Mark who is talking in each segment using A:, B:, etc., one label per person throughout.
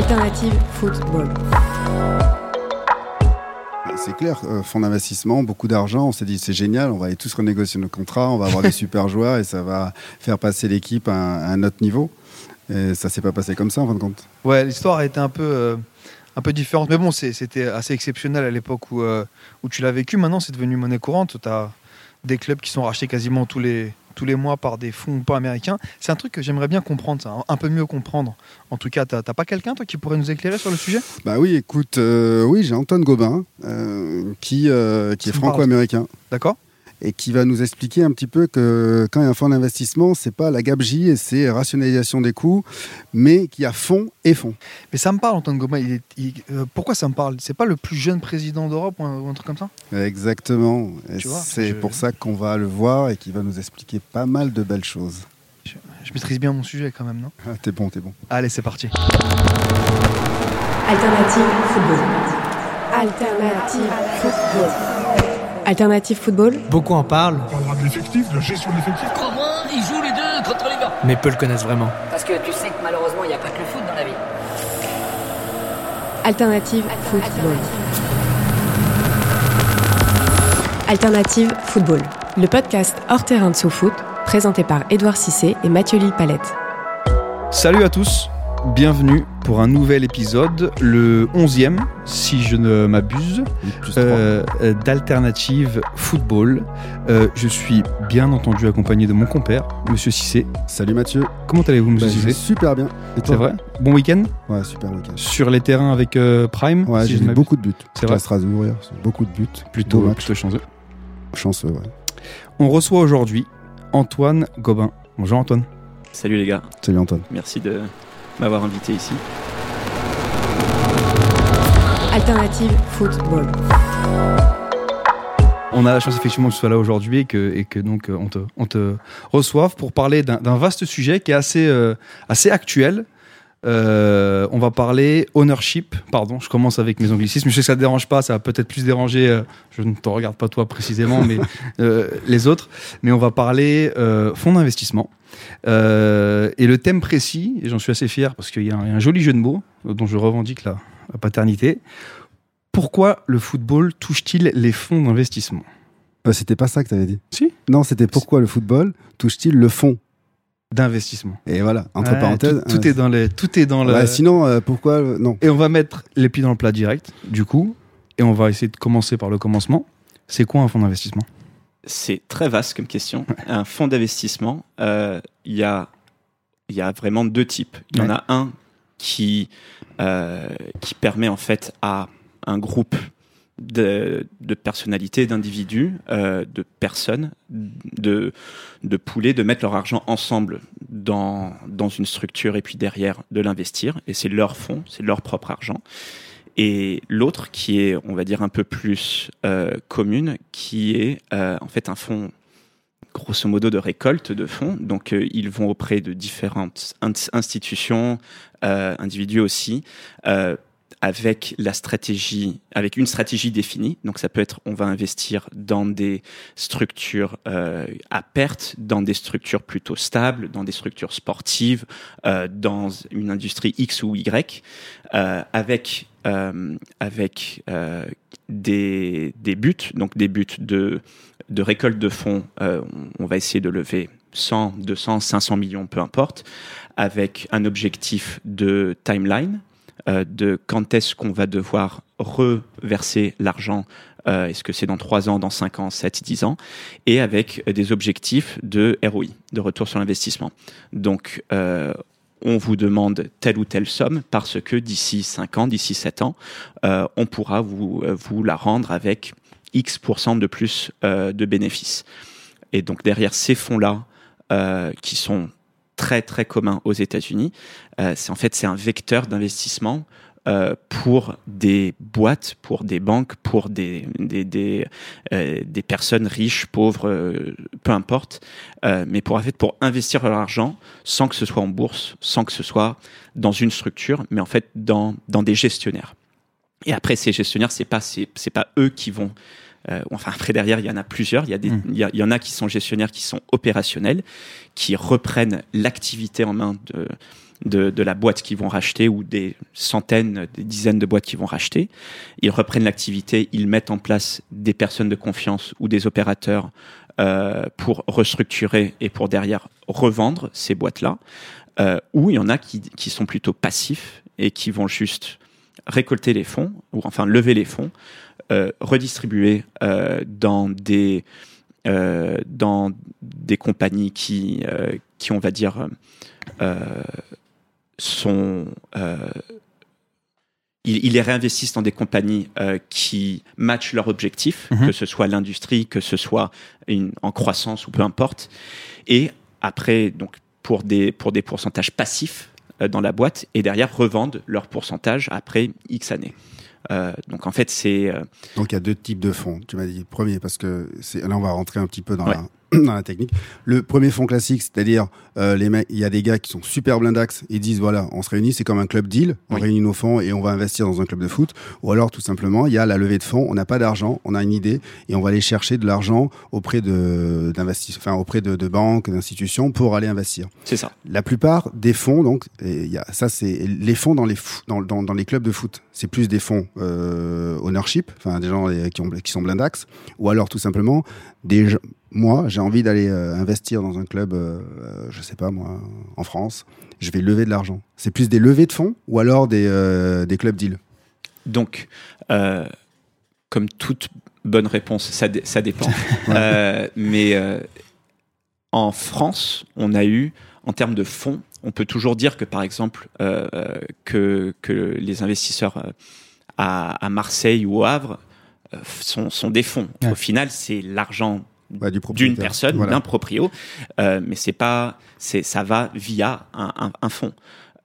A: Alternative Football.
B: C'est clair, euh, fonds d'investissement, beaucoup d'argent. On s'est dit c'est génial, on va aller tous renégocier nos contrats, on va avoir des super joueurs et ça va faire passer l'équipe à, un- autre niveau. Et ça s'est pas passé comme ça en fin de compte.
C: Ouais, l'histoire a été un peu, euh, un peu différente. Mais bon, c'était assez exceptionnel à l'époque où, euh, où tu l'as vécu. Maintenant, c'est devenu monnaie courante. Tu as des clubs qui sont rachetés quasiment tous les, tous les mois par des fonds pas américains. C'est un truc que j'aimerais bien comprendre, ça, un peu mieux comprendre. En tout cas, t'as pas quelqu'un, toi, qui pourrait nous éclairer sur le sujet?
B: Bah oui, écoute, euh, oui, j'ai Antoine Gobin euh, qui, euh, qui est franco-américain
C: D'accord
B: et qui va nous expliquer un petit peu que quand il y a un fonds d'investissement, c'est pas la gabegie et c'est rationalisation des coûts, mais qu'il y a fonds et fonds.
C: Mais ça me parle, Antoine Goma. Il est- il- euh, pourquoi ça me parle? C'est pas le plus jeune président d'Europe ou, un ou un truc comme ça?
B: Exactement. C'est
C: je-
B: pour ça qu'on va le voir et qu'il va nous expliquer pas mal de belles choses.
C: Je maîtrise bien mon sujet quand même, non?
B: Ah, t'es bon, t'es bon.
C: Allez, c'est parti.
A: Alternative Football. Alternative Football. Alternative Football.
D: Beaucoup en parlent,
E: On parlera de l'effectif, de la gestion de l'effectif.
F: Ils jouent les deux contre les gars.
D: mais peu le connaissent vraiment.
F: Parce que tu sais que malheureusement, il n'y a pas que le foot dans la vie.
A: Alternative Football. Alternative Football. Le podcast hors terrain de sous-foot, présenté par Édouard Cissé et Mathieu Lille-Palette.
C: Salut à tous, bienvenue pour un nouvel épisode, le 11e, si je ne m'abuse, euh, euh, d'Alternative Football. Euh, je suis bien entendu accompagné de mon compère, Monsieur Cissé.
B: Salut Mathieu.
C: Comment allez-vous, Monsieur
B: Bah,
C: Cissé
B: super bien. Et toi
C: C'est vrai Bon week-end
B: Ouais, super week-end.
C: Sur les terrains avec euh, Prime
B: Ouais,
C: si
B: j'ai vu beaucoup de buts.
C: C'est vrai
B: À Strasbourg, beaucoup de buts.
C: Plutôt, plutôt chanceux.
B: Chanceux, ouais.
C: On reçoit aujourd'hui Antoine Gobin. Bonjour Antoine.
G: Salut les gars,
B: Salut Antoine.
G: merci de m'avoir invité ici.
A: Alternative Football.
C: On a la chance effectivement que tu sois là aujourd'hui et que, et que donc euh, on te, on te reçoive pour parler d'un d'un vaste sujet qui est assez, euh, assez actuel. Euh, on va parler ownership, pardon, je commence avec mes anglicismes, je sais que ça te dérange pas, ça va peut-être plus déranger, euh, je ne te regarde pas toi précisément, mais euh, les autres, mais on va parler euh, fonds d'investissement. Euh, et le thème précis, et j'en suis assez fier parce qu'il y, a un il y a un joli jeu de mots dont je revendique la, la paternité. Pourquoi le football touche-t-il les fonds d'investissement?
B: Euh, c'était pas ça que t'avais dit.
C: Si.
B: Non, c'était pourquoi le football touche-t-il le fond?
C: D'investissement.
B: Et voilà, entre
C: Ouais,
B: parenthèses.
C: Tout, tout
B: euh,
C: est dans les, tout est dans le.
B: ouais, sinon, euh, pourquoi euh, non
C: Et on va mettre les pieds dans le plat direct, du coup, et on va essayer de commencer par le commencement. C'est quoi un fonds d'investissement?
G: C'est très vaste comme question. Un fonds d'investissement, euh, il y, a, il y a vraiment deux types. Il y en a un qui, euh, qui permet en fait à un groupe de, personnalités, d'individus, euh, de personnes, de, de pouler, de mettre leur argent ensemble dans, dans une structure et puis derrière de l'investir. Et c'est leur fonds, c'est leur propre argent. Et l'autre qui est, on va dire, un peu plus euh, commune, qui est euh, en fait un fonds grosso modo de récolte de fonds. Donc ils vont auprès de différentes ins- institutions, individus aussi, avec la stratégie, avec une stratégie définie. Donc ça peut être, on va investir dans des structures euh, à perte, dans des structures plutôt stables, dans des structures sportives, euh, dans une industrie X ou Y, euh, avec avec des, des buts, donc des buts de, de récolte de fonds. On, on va essayer de lever 100, 200, 500 millions, peu importe, avec un objectif de timeline, euh, de quand est-ce qu'on va devoir reverser l'argent. euh, est-ce que c'est dans 3 ans, dans 5 ans, 7, 10 ans Et avec des objectifs de ROI, de retour sur l'investissement. Donc, euh, on vous demande telle ou telle somme parce que d'ici 5 ans, d'ici 7 ans, euh, on pourra vous, euh, vous la rendre avec X% de plus euh, de bénéfices. et donc derrière ces fonds-là, euh, qui sont très très communs aux États-Unis, euh, c'est en fait c'est un vecteur d'investissement euh, pour des boîtes, pour des banques, pour des, des, des, euh, personnes riches, pauvres, peu importe, mais pour, en fait, pour investir leur argent sans que ce soit en bourse, sans que ce soit dans une structure, mais en fait dans, dans des gestionnaires. Et après, ces gestionnaires, c'est pas, c'est, c'est pas eux qui vont. Euh, enfin, après derrière, il y en a plusieurs. Il y, a des,
C: Mm.
G: il, y a- il y en a qui sont gestionnaires, qui sont opérationnels, qui reprennent l'activité en main de, de, de la boîte qu'ils vont racheter ou des centaines, des dizaines de boîtes qu'ils vont racheter. Ils reprennent l'activité, ils mettent en place des personnes de confiance ou des opérateurs euh, pour restructurer et pour derrière revendre ces boîtes-là. Euh, ou il y en a qui, qui sont plutôt passifs et qui vont juste récolter les fonds, ou enfin lever les fonds, euh, redistribuer euh, dans des euh, dans des compagnies qui qui on va dire sont ils, ils les réinvestissent dans des compagnies euh, qui matchent leurs objectifs,
C: Mhm.
G: que ce soit l'industrie, que ce soit une, en croissance ou peu importe. Et après, donc pour des pour des pourcentages passifs euh, dans la boîte, et derrière revendent leur pourcentage après X années. Euh, donc en fait, c'est euh,
B: Donc il y a deux types de fonds. Tu m'as dit premier parce que c'est là on va rentrer un petit peu dans
G: Ouais.
B: la dans la technique. Le premier fonds classique, c'est-à-dire euh, les mecs, il y a des gars qui sont super blindax, ils disent voilà, on se réunit, c'est comme un club deal, on
G: Oui.
B: réunit nos fonds et on va investir dans un club de foot. Ou alors tout simplement, il y a la levée de fonds, on n'a pas d'argent, on a une idée et on va aller chercher de l'argent auprès de d'investisseurs, enfin auprès de, de banques, d'institutions pour aller investir.
G: c'est ça.
B: La plupart des fonds, donc, et il y a, ça c'est les fonds dans les dans, dans les clubs de foot, c'est plus des fonds euh, ownership, enfin des gens euh, qui, ont, qui sont blindax, ou alors tout simplement des gens- moi j'ai envie d'aller euh, investir dans un club, euh, euh, je sais pas moi, en France, je vais lever de l'argent. C'est plus des levées de fonds ou alors des, euh, des clubs deals?
G: Donc, comme toute bonne réponse, ça, dé- ça dépend. Mais en France, on a eu, en termes de fonds, on peut toujours dire que, par exemple, que, que les investisseurs à, à Marseille ou au Havre sont, sont des fonds.
C: Ouais.
G: Au final, c'est l'argent D'une personne,
B: Voilà.
G: d'un proprio, euh, mais c'est pas, c'est, ça va via un, un, un fonds.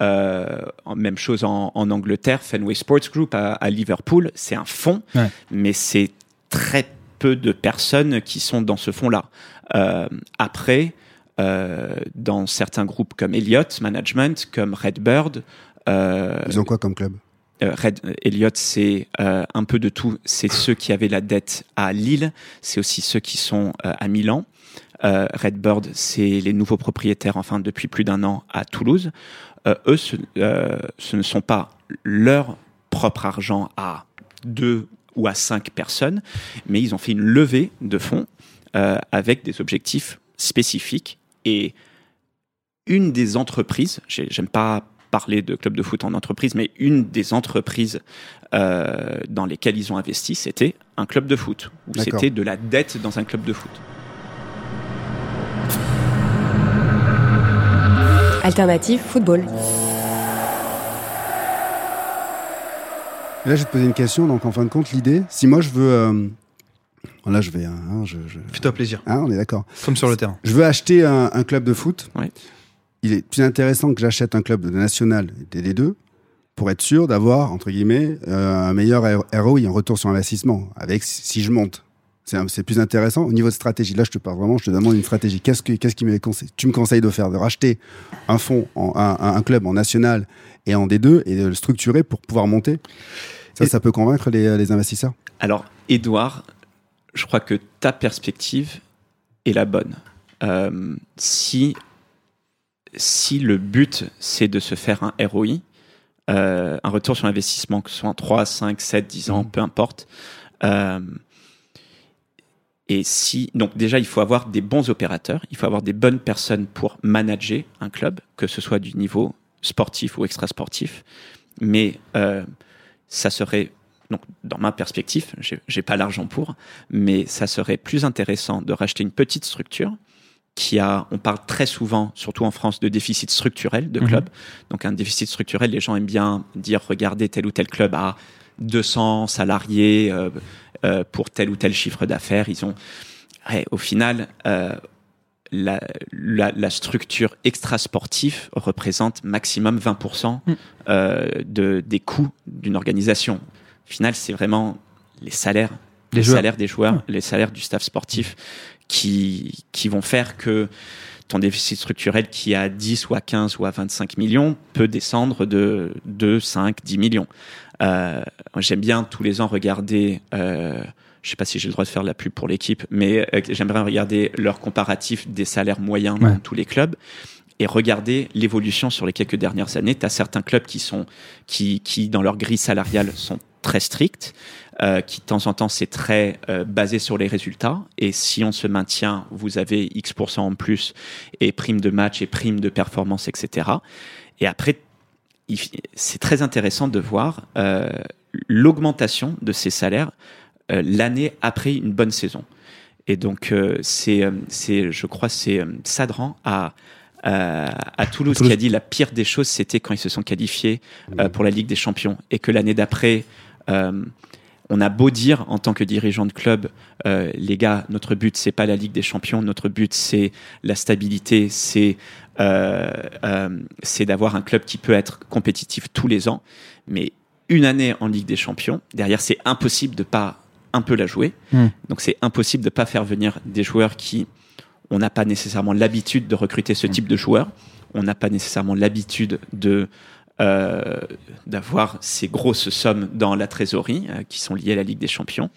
G: Euh, même chose en, en Angleterre, Fenway Sports Group à, à Liverpool, c'est un fonds,
C: Ouais.
G: mais c'est très peu de personnes qui sont dans ce fonds-là. Euh, après, dans certains groupes comme Elliott Management, comme Redbird,
B: Ils ont quoi comme club?
G: Red Elliott, c'est euh, un peu de tout. C'est ceux qui avaient la dette à Lille, c'est aussi ceux qui sont euh, à Milan. Euh, Redbird, c'est les nouveaux propriétaires, enfin depuis plus d'un an à Toulouse. Euh, eux, ce, euh, ne sont pas leur propre argent à deux ou à cinq personnes, mais ils ont fait une levée de fonds euh, avec des objectifs spécifiques. Et une des entreprises, j'ai- j'aime pas parler de club de foot en entreprise, mais une des entreprises euh, dans lesquelles ils ont investi, c'était un club de foot, ou c'était de la dette dans un club de foot.
A: Alternative football.
B: Et là, je vais te poser une question. Donc, en fin de compte, l'idée, si moi je veux, euh, là, je vais, hein, je, je-
C: Fais-toi plaisir,
B: hein, on est d'accord.
C: comme sur le terrain.
B: Je veux acheter un, un club de foot. Il est plus intéressant que j'achète un club de national des D2 pour être sûr d'avoir, entre guillemets, euh, un meilleur ROI, un retour sur investissement, avec si je monte. C'est plus intéressant au niveau de stratégie. Là, je te parle vraiment, je te demande une stratégie. Qu'est-ce que qu'est-ce qui me conseille? Tu me conseilles de faire De racheter un fonds, en, un, un- un club en national et en D2 et de le structurer pour pouvoir monter? Ça,
C: Et-
B: ça peut convaincre les, les investisseurs
G: Alors, Edouard, je crois que ta perspective est la bonne. Euh, si, si le but, c'est de se faire un ROI, euh, un retour sur investissement, que ce soit en 3, 5, 7, 10 ans,
B: Mhm.
G: peu importe, euh, et si, donc déjà, il faut avoir des bons opérateurs, il faut avoir des bonnes personnes pour manager un club, que ce soit du niveau sportif ou extra-sportif. Mais euh, ça serait, donc dans ma perspective, j'ai pas l'argent pour, mais ça serait plus intéressant de racheter une petite structure qui a, on parle très souvent, surtout en France, de déficit structurel de
C: Mhm.
G: club. Donc un déficit structurel, les gens aiment bien dire, regardez tel ou tel club a 200 salariés euh, euh, pour tel ou tel chiffre d'affaires. Ils ont ouais, au final, euh, la, la, la structure extrasportive représente maximum 20%
C: Mm.
G: euh, de, des coûts d'une organisation. Au final, c'est vraiment les salaires,
C: Les
G: salaires des joueurs, les salaires du staff sportif qui, qui vont faire que ton déficit structurel qui est à 10 ou à 15 ou à 25 millions peut descendre de 2, 5, 10 millions. Euh, J'aime bien tous les ans regarder, euh, je sais pas si j'ai le droit de faire de la pub pour l'équipe, mais euh, j'aimerais regarder leur comparatif des salaires moyens dans tous les clubs et regarder l'évolution sur les quelques dernières années. Tu as certains clubs qui sont qui, qui dans leur grille salariale sont très stricts, euh, qui de temps en temps c'est très euh, basé sur les résultats. Et si on se maintient, vous avez X% en plus et prime de match et prime de performance, etc. Et après, c'est très intéressant de voir euh, l'augmentation de ces salaires euh, l'année après une bonne saison. Et donc, euh, c'est, euh, c'est, je crois, c'est euh, Sadran à, à, à Toulouse,
C: Toulouse.
G: qui a dit la pire des choses, c'était quand ils se sont qualifiés euh, pour la Ligue des Champions. Et que l'année d'après, euh, on a beau dire en tant que dirigeant de club, euh, les gars, notre but c'est pas la Ligue des Champions, notre but c'est la stabilité, c'est euh, euh, c'est d'avoir un club qui peut être compétitif tous les ans. Mais une année en Ligue des Champions, derrière c'est impossible de pas un peu la jouer.
C: Hmm.
G: Donc c'est impossible de pas faire venir des joueurs qui on n'a pas nécessairement l'habitude de recruter ce type de joueurs. On n'a pas nécessairement l'habitude de euh, d'avoir ces grosses sommes dans la trésorerie euh, qui sont liées à la Ligue des Champions.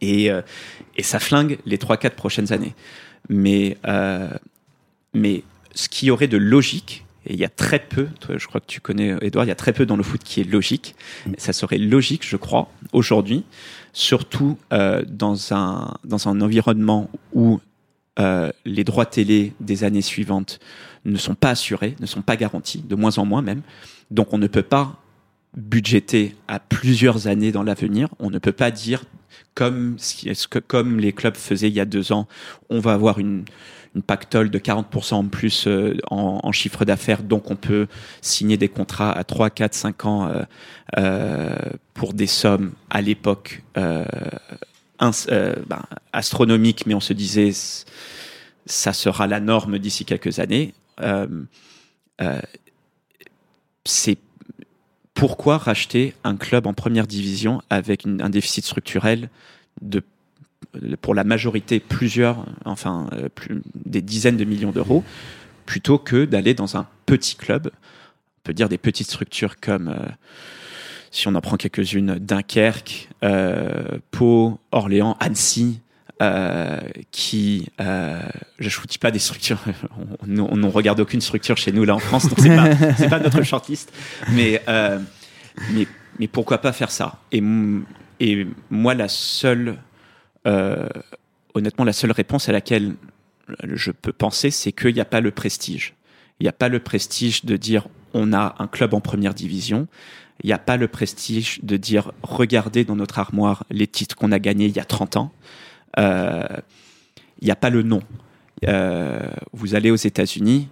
G: Et, euh, et ça flingue les 3-4 prochaines années. Mais, mais ce qui aurait de logique, et il y a très peu, toi, je crois que tu connais Edouard, il y a très peu dans le foot qui est logique. Ça serait logique, je crois, aujourd'hui, surtout euh, dans, un, dans un environnement où euh, les droits télé des années suivantes ne sont pas assurés, ne sont pas garantis, de moins en moins même. Donc on ne peut pas budgéter à plusieurs années dans l'avenir. On ne peut pas dire, comme, les clubs faisaient il y a deux ans, on va avoir une, pactole de 40% en plus euh, en, chiffre d'affaires, donc on peut signer des contrats à 3, 4, 5 ans euh, euh, pour des sommes à l'époque ben, astronomiques, mais on se disait ça sera la norme d'ici quelques années. Euh, euh, c'est pourquoi racheter un club en première division avec un déficit structurel de pour la majorité plusieurs, enfin euh, plus, des dizaines de millions d'euros, plutôt que d'aller dans un petit club, on peut dire des petites structures comme, si on en prend quelques-unes, Dunkerque, euh, Pau, Orléans, Annecy, euh, qui, euh, je ne pas des structures, on on ne regarde aucune structure chez nous là en France, donc c'est pas, pas notre shortlist, mais, euh, mais, mais pourquoi pas faire ça? Et, et moi, la seule, honnêtement, la seule réponse à laquelle je peux penser, c'est qu'il n'y a pas le prestige. Il n'y a pas le prestige de dire on a un club en première division. Il n'y a pas le prestige de dire regardez dans notre armoire les titres qu'on a gagnés il y a 30 ans. Euh, il n'y a pas le nom. Euh, vous allez aux États-Unis,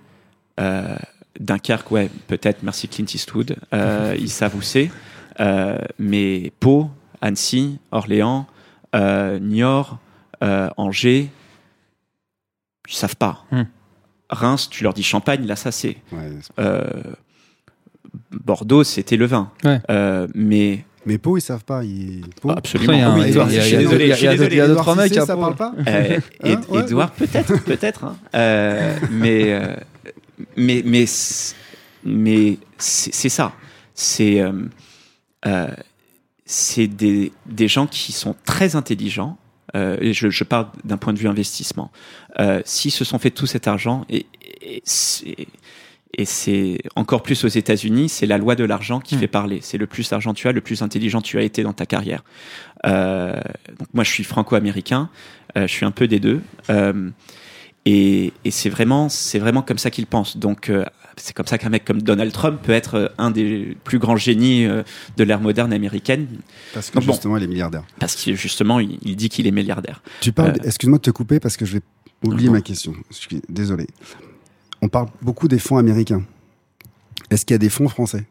G: euh, Dunkerque, ouais, peut-être, merci Clint Eastwood, euh, ils savent où c'est. Euh, mais Pau, Annecy, Orléans, euh, Niort, euh, Angers, ils savent pas.
C: Hmm.
G: Reims, tu leur dis Champagne, là ça c'est.
B: Ouais,
G: Euh, Bordeaux, c'était le vin.
C: Ouais.
G: Euh, mais
B: Mais Pau, ils savent pas. Ils... Pau.
G: absolument.
C: Après, il y a
G: Oui, Edouard,
C: il y a-
G: désolé,
C: il y a- y a- d'autres mecs à Pau.
B: pas
G: Euh,
B: Hein, ouais,
G: Edouard, peut-être, peut-être. hein. Euh, mais, euh, mais, mais, mais c'est ça. C'est euh, euh, c'est des, des gens qui sont très intelligents. euh, et je, je parle d'un point de vue investissement. Euh, S'ils se sont fait tout cet argent, et, et c'est- et c'est encore plus aux États-Unis, c'est la loi de l'argent qui
C: Mm.
G: fait parler. C'est le plus d'argent tu as, le plus intelligent tu as été dans ta carrière. Euh, donc moi, je suis franco-américain. Euh, je suis un peu des deux. Euh, et et c'est vraiment, c'est vraiment comme ça qu'ils pensent. Donc, euh, c'est comme ça qu'un mec comme Donald Trump peut être euh, un des plus grands génies euh, de l'ère moderne américaine,
B: Parce que
G: Donc bon.
B: justement, il est milliardaire.
G: parce que justement, il, il dit qu'il est milliardaire.
B: Tu parles.
G: Euh.
B: Excuse-moi de te couper parce que je vais oublier ma question. Désolé. On parle beaucoup des fonds américains. Est-ce qu'il y a des fonds français?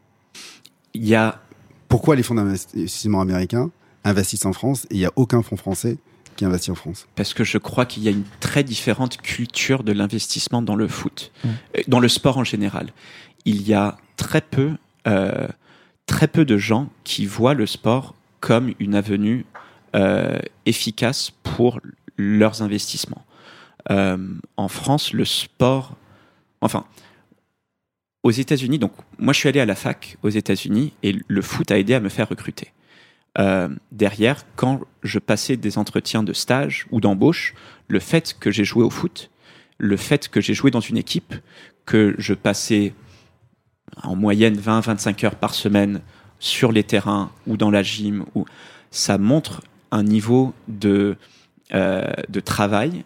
G: Il y a
B: Pourquoi les fonds d'investissement américains investissent en France et il n'y a aucun fonds français qui investit en France?
G: Parce que je crois qu'il y a une très différente culture de l'investissement dans le foot,
C: Mm.
G: Euh, dans le sport en général. Il y a très peu, euh, très peu de gens qui voient le sport comme une avenue euh, efficace pour leurs investissements. Euh, en France, le sport, enfin, aux États-Unis, donc moi je suis allé à la fac aux États-Unis et le foot a aidé à me faire recruter. Euh, derrière, quand je passais des entretiens de stage ou d'embauche, le fait que j'ai joué au foot, le fait que j'ai joué dans une équipe, que je passais en moyenne 20-25 heures par semaine sur les terrains ou dans la gym, ça montre un niveau de, euh, de travail,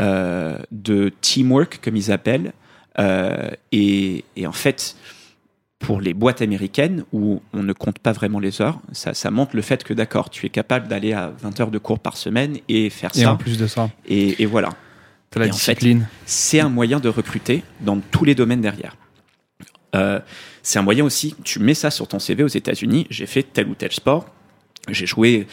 G: euh, de teamwork comme ils appellent, et, et en fait, pour les boîtes américaines où on ne compte pas vraiment les heures, ça, ça montre le fait que d'accord, tu es capable d'aller à 20 heures de cours par semaine et faire
C: Et
G: ça.
C: en plus de ça,
G: Et, et voilà.
C: t'as la
G: Et en fait,
C: discipline.
G: C'est un moyen de recruter dans tous les domaines derrière. Euh, c'est un moyen aussi, tu mets ça sur ton CV aux États-Unis, j'ai fait tel ou tel sport, j'ai joué.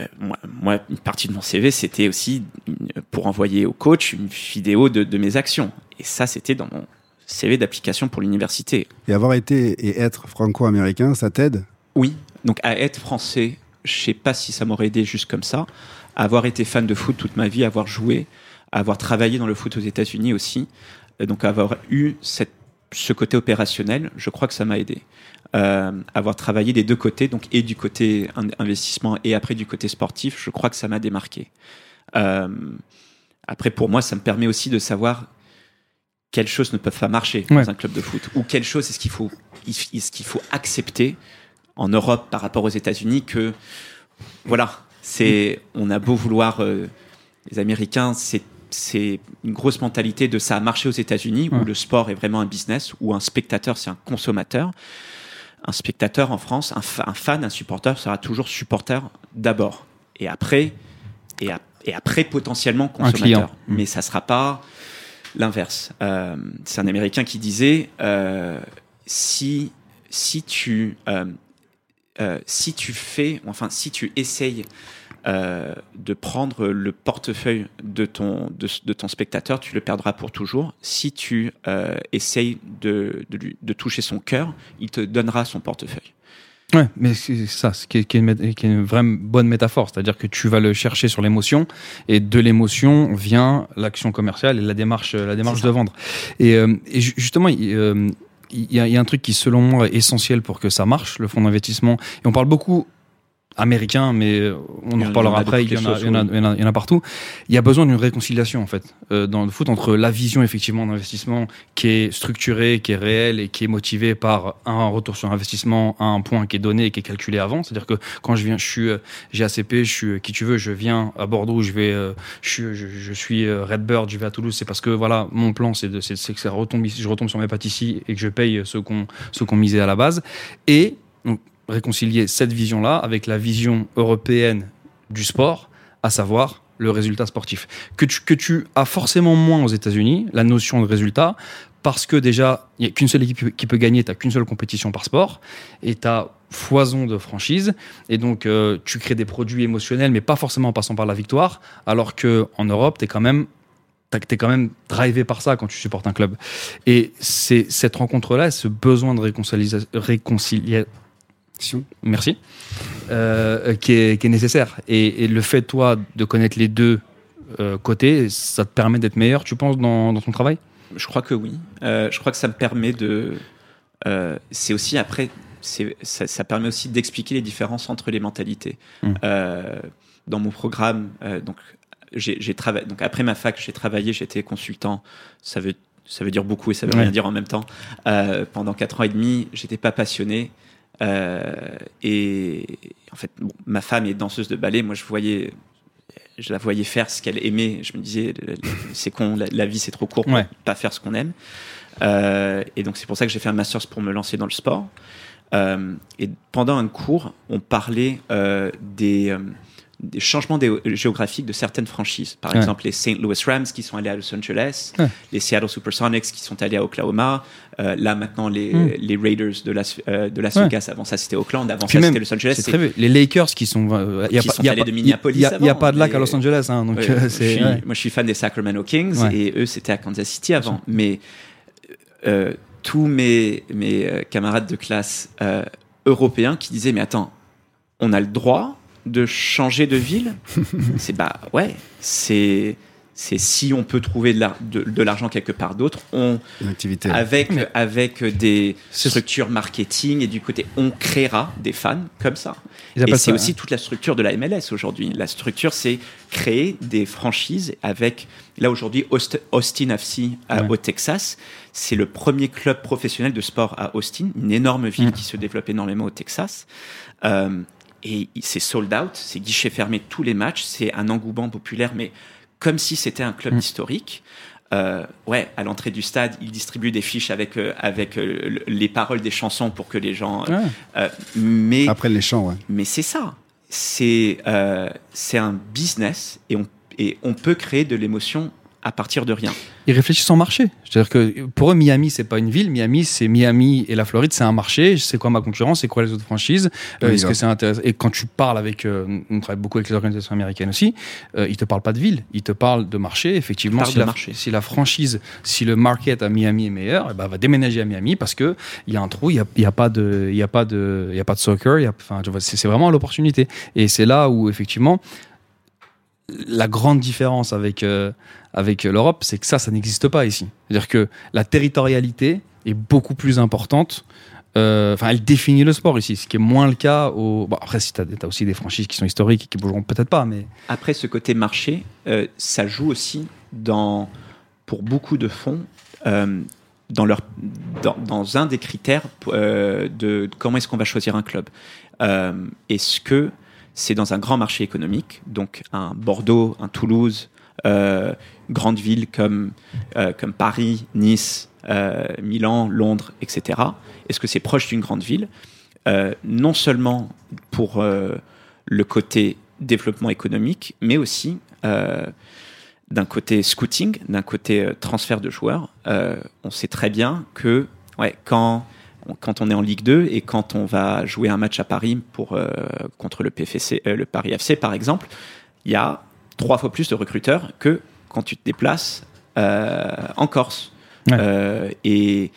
G: euh, moi, moi, une partie de mon CV, c'était aussi une- pour envoyer au coach une vidéo de, de mes actions. Et ça, c'était dans mon CV d'application pour l'université.
B: Et avoir été et être franco-américain, ça t'aide?
G: Oui, donc à être français, je sais pas si ça m'aurait aidé juste comme ça. Avoir été fan de foot toute ma vie, avoir joué, avoir travaillé dans le foot aux États-Unis aussi, euh, donc avoir eu cette, ce côté opérationnel, je crois que ça m'a aidé. Euh, avoir travaillé des deux côtés, donc et du côté in- investissement et après du côté sportif, je crois que ça m'a démarqué. Euh, après, pour moi, ça me permet aussi de savoir quelles choses ne peuvent pas marcher
C: Ouais.
G: dans un club de foot ou quelles choses est-ce qu'il faut, est-ce qu'il faut accepter en Europe par rapport aux États-Unis que voilà, c'est on a beau vouloir euh, les Américains, c'est c'est une grosse mentalité de ça a marché aux États-Unis où le sport est vraiment un business où un spectateur c'est un consommateur. Un spectateur en France, un, fa- un fan, un supporter sera toujours supporter d'abord et après et, après potentiellement consommateur.
C: Mm.
G: Mais ça sera pas l'inverse. Euh, c'est un Américain qui disait euh, si si tu euh, si tu fais, enfin si tu essayes euh, de prendre le portefeuille de ton de, de ton spectateur, tu le perdras pour toujours. Si tu euh, essayes de, de, lui- de toucher son cœur, il te donnera son portefeuille.
C: Ouais, mais c'est ça, ce qui est, qui est une, mét- qui est une vraie bonne métaphore. C'est-à-dire que tu vas le chercher sur l'émotion, et de l'émotion vient l'action commerciale et la démarche, la démarche de vendre. Et, euh, et justement, il euh, il y, a, il y a un truc qui, selon moi, est essentiel pour que ça marche, le fonds d'investissement. Et on parle beaucoup américain, mais euh, on en reparlera après. Il y, en a, partout. Il y a besoin d'une réconciliation, en fait, euh, dans le foot, entre la vision, effectivement, d'investissement qui est structurée, qui est réelle et qui est motivée par un retour sur investissement à un point qui est donné et qui est calculé avant. C'est-à-dire que quand je viens, je suis euh, GACP, je suis euh, qui tu veux, je viens à Bordeaux, je vais, euh, je suis, je, je suis euh, Redbird, je vais à Toulouse. C'est parce que voilà, mon plan, c'est que ça retombe ici, je retombe sur mes pattes ici et que je paye ceux qu'on, ceux qu'on misait à la base. Et donc réconcilier cette vision-là avec la vision européenne du sport, à savoir le résultat sportif. Que tu, que tu as forcément moins aux États-Unis, la notion de résultat, parce que déjà, il n'y a qu'une seule équipe qui peut gagner, tu n'as qu'une seule compétition par sport, et tu as foison de franchises, et donc euh, tu crées des produits émotionnels, mais pas forcément en passant par la victoire, alors qu'en Europe, tu es quand même t'es quand même drivé par ça quand tu supportes un club. Et c'est cette rencontre-là, ce besoin de réconcilia- merci, euh, qui, est, qui est nécessaire. Et, et le fait, toi, de connaître les deux euh, côtés, ça te permet d'être meilleur, tu penses, dans, dans ton travail?
G: Je crois que oui. Euh, je crois que ça me permet de. euh, c'est aussi après, ça, ça permet aussi d'expliquer les différences entre les mentalités.
C: Mm.
G: Euh, dans mon programme, euh, donc j'ai, travaillé. Donc après ma fac, j'ai travaillé, j'étais consultant. Ça veut ça veut dire beaucoup et ça veut
C: Ouais.
G: rien dire en même temps. Euh, pendant quatre ans et demi, j'étais pas passionné. Euh, et en fait, bon, ma femme est danseuse de ballet. Moi, je voyais, je la voyais faire ce qu'elle aimait. Je me disais, c'est con, la, la vie c'est trop court pour
C: Ouais.
G: pas faire ce qu'on aime. Euh, et donc c'est pour ça que j'ai fait un master's pour me lancer dans le sport. Euh, et pendant un cours, on parlait euh, des, des changements dé- géographiques de certaines franchises. Par
C: Ouais.
G: exemple, les St. Louis Rams qui sont allés à Los Angeles,
C: Ouais.
G: les Seattle Supersonics qui sont allés à Oklahoma, euh, là maintenant les,
C: Mm.
G: les Raiders de Las, euh, de Las
C: Ouais.
G: Vegas. Avant ça, c'était Oakland. Avant ça, c'était Los Angeles.
C: c'est. Les Lakers qui sont, euh, y a
G: Qui
C: pas,
G: sont
C: y a
G: allés
C: pas-
G: de Minneapolis
C: y a, y a pas de lac à Los Angeles, hein, donc euh,
G: je suis-. Moi, je suis fan des Sacramento Kings et eux, c'était à Kansas City avant. Mais euh, tous mes, mes euh, camarades de classe euh, européens qui disaient Mais attends, on a le droit de changer de ville C'est bah ouais, c'est. C'est si on peut trouver de l'ar- de- de l'argent quelque part d'autre, on,
B: activité.
G: avec,
C: Mais-
G: avec des structures marketing et du côté, on créera des fans comme ça.
C: Ils
G: Et c'est aussi toute la structure de la MLS aujourd'hui. La structure, c'est créer des franchises avec, là aujourd'hui, Aust- Austin FC à-
C: Ouais.
G: au Texas. C'est le premier club professionnel de sport à Austin, une énorme ville
C: Mm.
G: qui se développe énormément au Texas. Euh, et c'est sold out, c'est guichet fermé tous les matchs, c'est un engouement populaire, mais comme si c'était un club
C: Mm.
G: historique. Euh, ouais, à l'entrée du stade, ils distribuent des fiches avec, euh, avec euh, le- les paroles des chansons pour que les gens.
C: Ouais.
G: euh, mais
B: Après les champs, ouais.
G: mais c'est ça. C'est euh, c'est un business et on, et on peut créer de l'émotion à partir de rien.
C: Ils réfléchissent en marché. C'est-à-dire que pour eux, Miami, c'est pas une ville. Miami, c'est Miami et la Floride, c'est un marché. C'est quoi ma concurrence? C'est quoi les autres franchises? Euh,
B: Oui,
C: Est-ce que
B: grave.
C: c'est intéressant Et quand tu parles avec, euh, on travaille beaucoup avec les organisations américaines aussi, euh, ils te parlent pas de ville. Ils te parlent de marché. Effectivement,
G: Ils parlent
C: si
G: de
C: la,
G: marché.
C: si la franchise, si le market à Miami est meilleur, eh ben, va déménager à Miami parce que il y a un trou, il y a, y a pas de, il y a pas de, il y a pas de soccer. Enfin, c'est vraiment l'opportunité. Et c'est là où effectivement la grande différence avec, euh, avec l'Europe, c'est que ça, ça n'existe pas ici. C'est-à-dire que la territorialité est beaucoup plus importante. Euh, Enfin, elle définit le sport ici, ce qui est moins le cas au. Bon, après, si tu as, aussi des franchises qui sont historiques et qui bougeront peut-être pas, mais.
G: Après, ce côté marché, euh, ça joue aussi dans, pour beaucoup de fonds dans, leur, dans, dans un des critères de comment est-ce qu'on va choisir un club. Est-ce que c'est dans un grand marché économique, donc un Bordeaux, un Toulouse, euh, grande ville comme, euh, comme Paris, Nice, euh, Milan, Londres, etc. Est-ce que c'est proche d'une grande ville? Euh, Non seulement pour le côté développement économique, mais aussi d'un côté scouting, d'un côté transfert de joueurs. On sait très bien que ouais, quand, quand on est en Ligue 2 et quand on va jouer un match à Paris pour, euh, contre le, PFC, euh, le Paris FC, par exemple, il y a trois fois plus de recruteurs que quand tu te déplaces euh, en Corse.
C: Ouais.
G: Et, et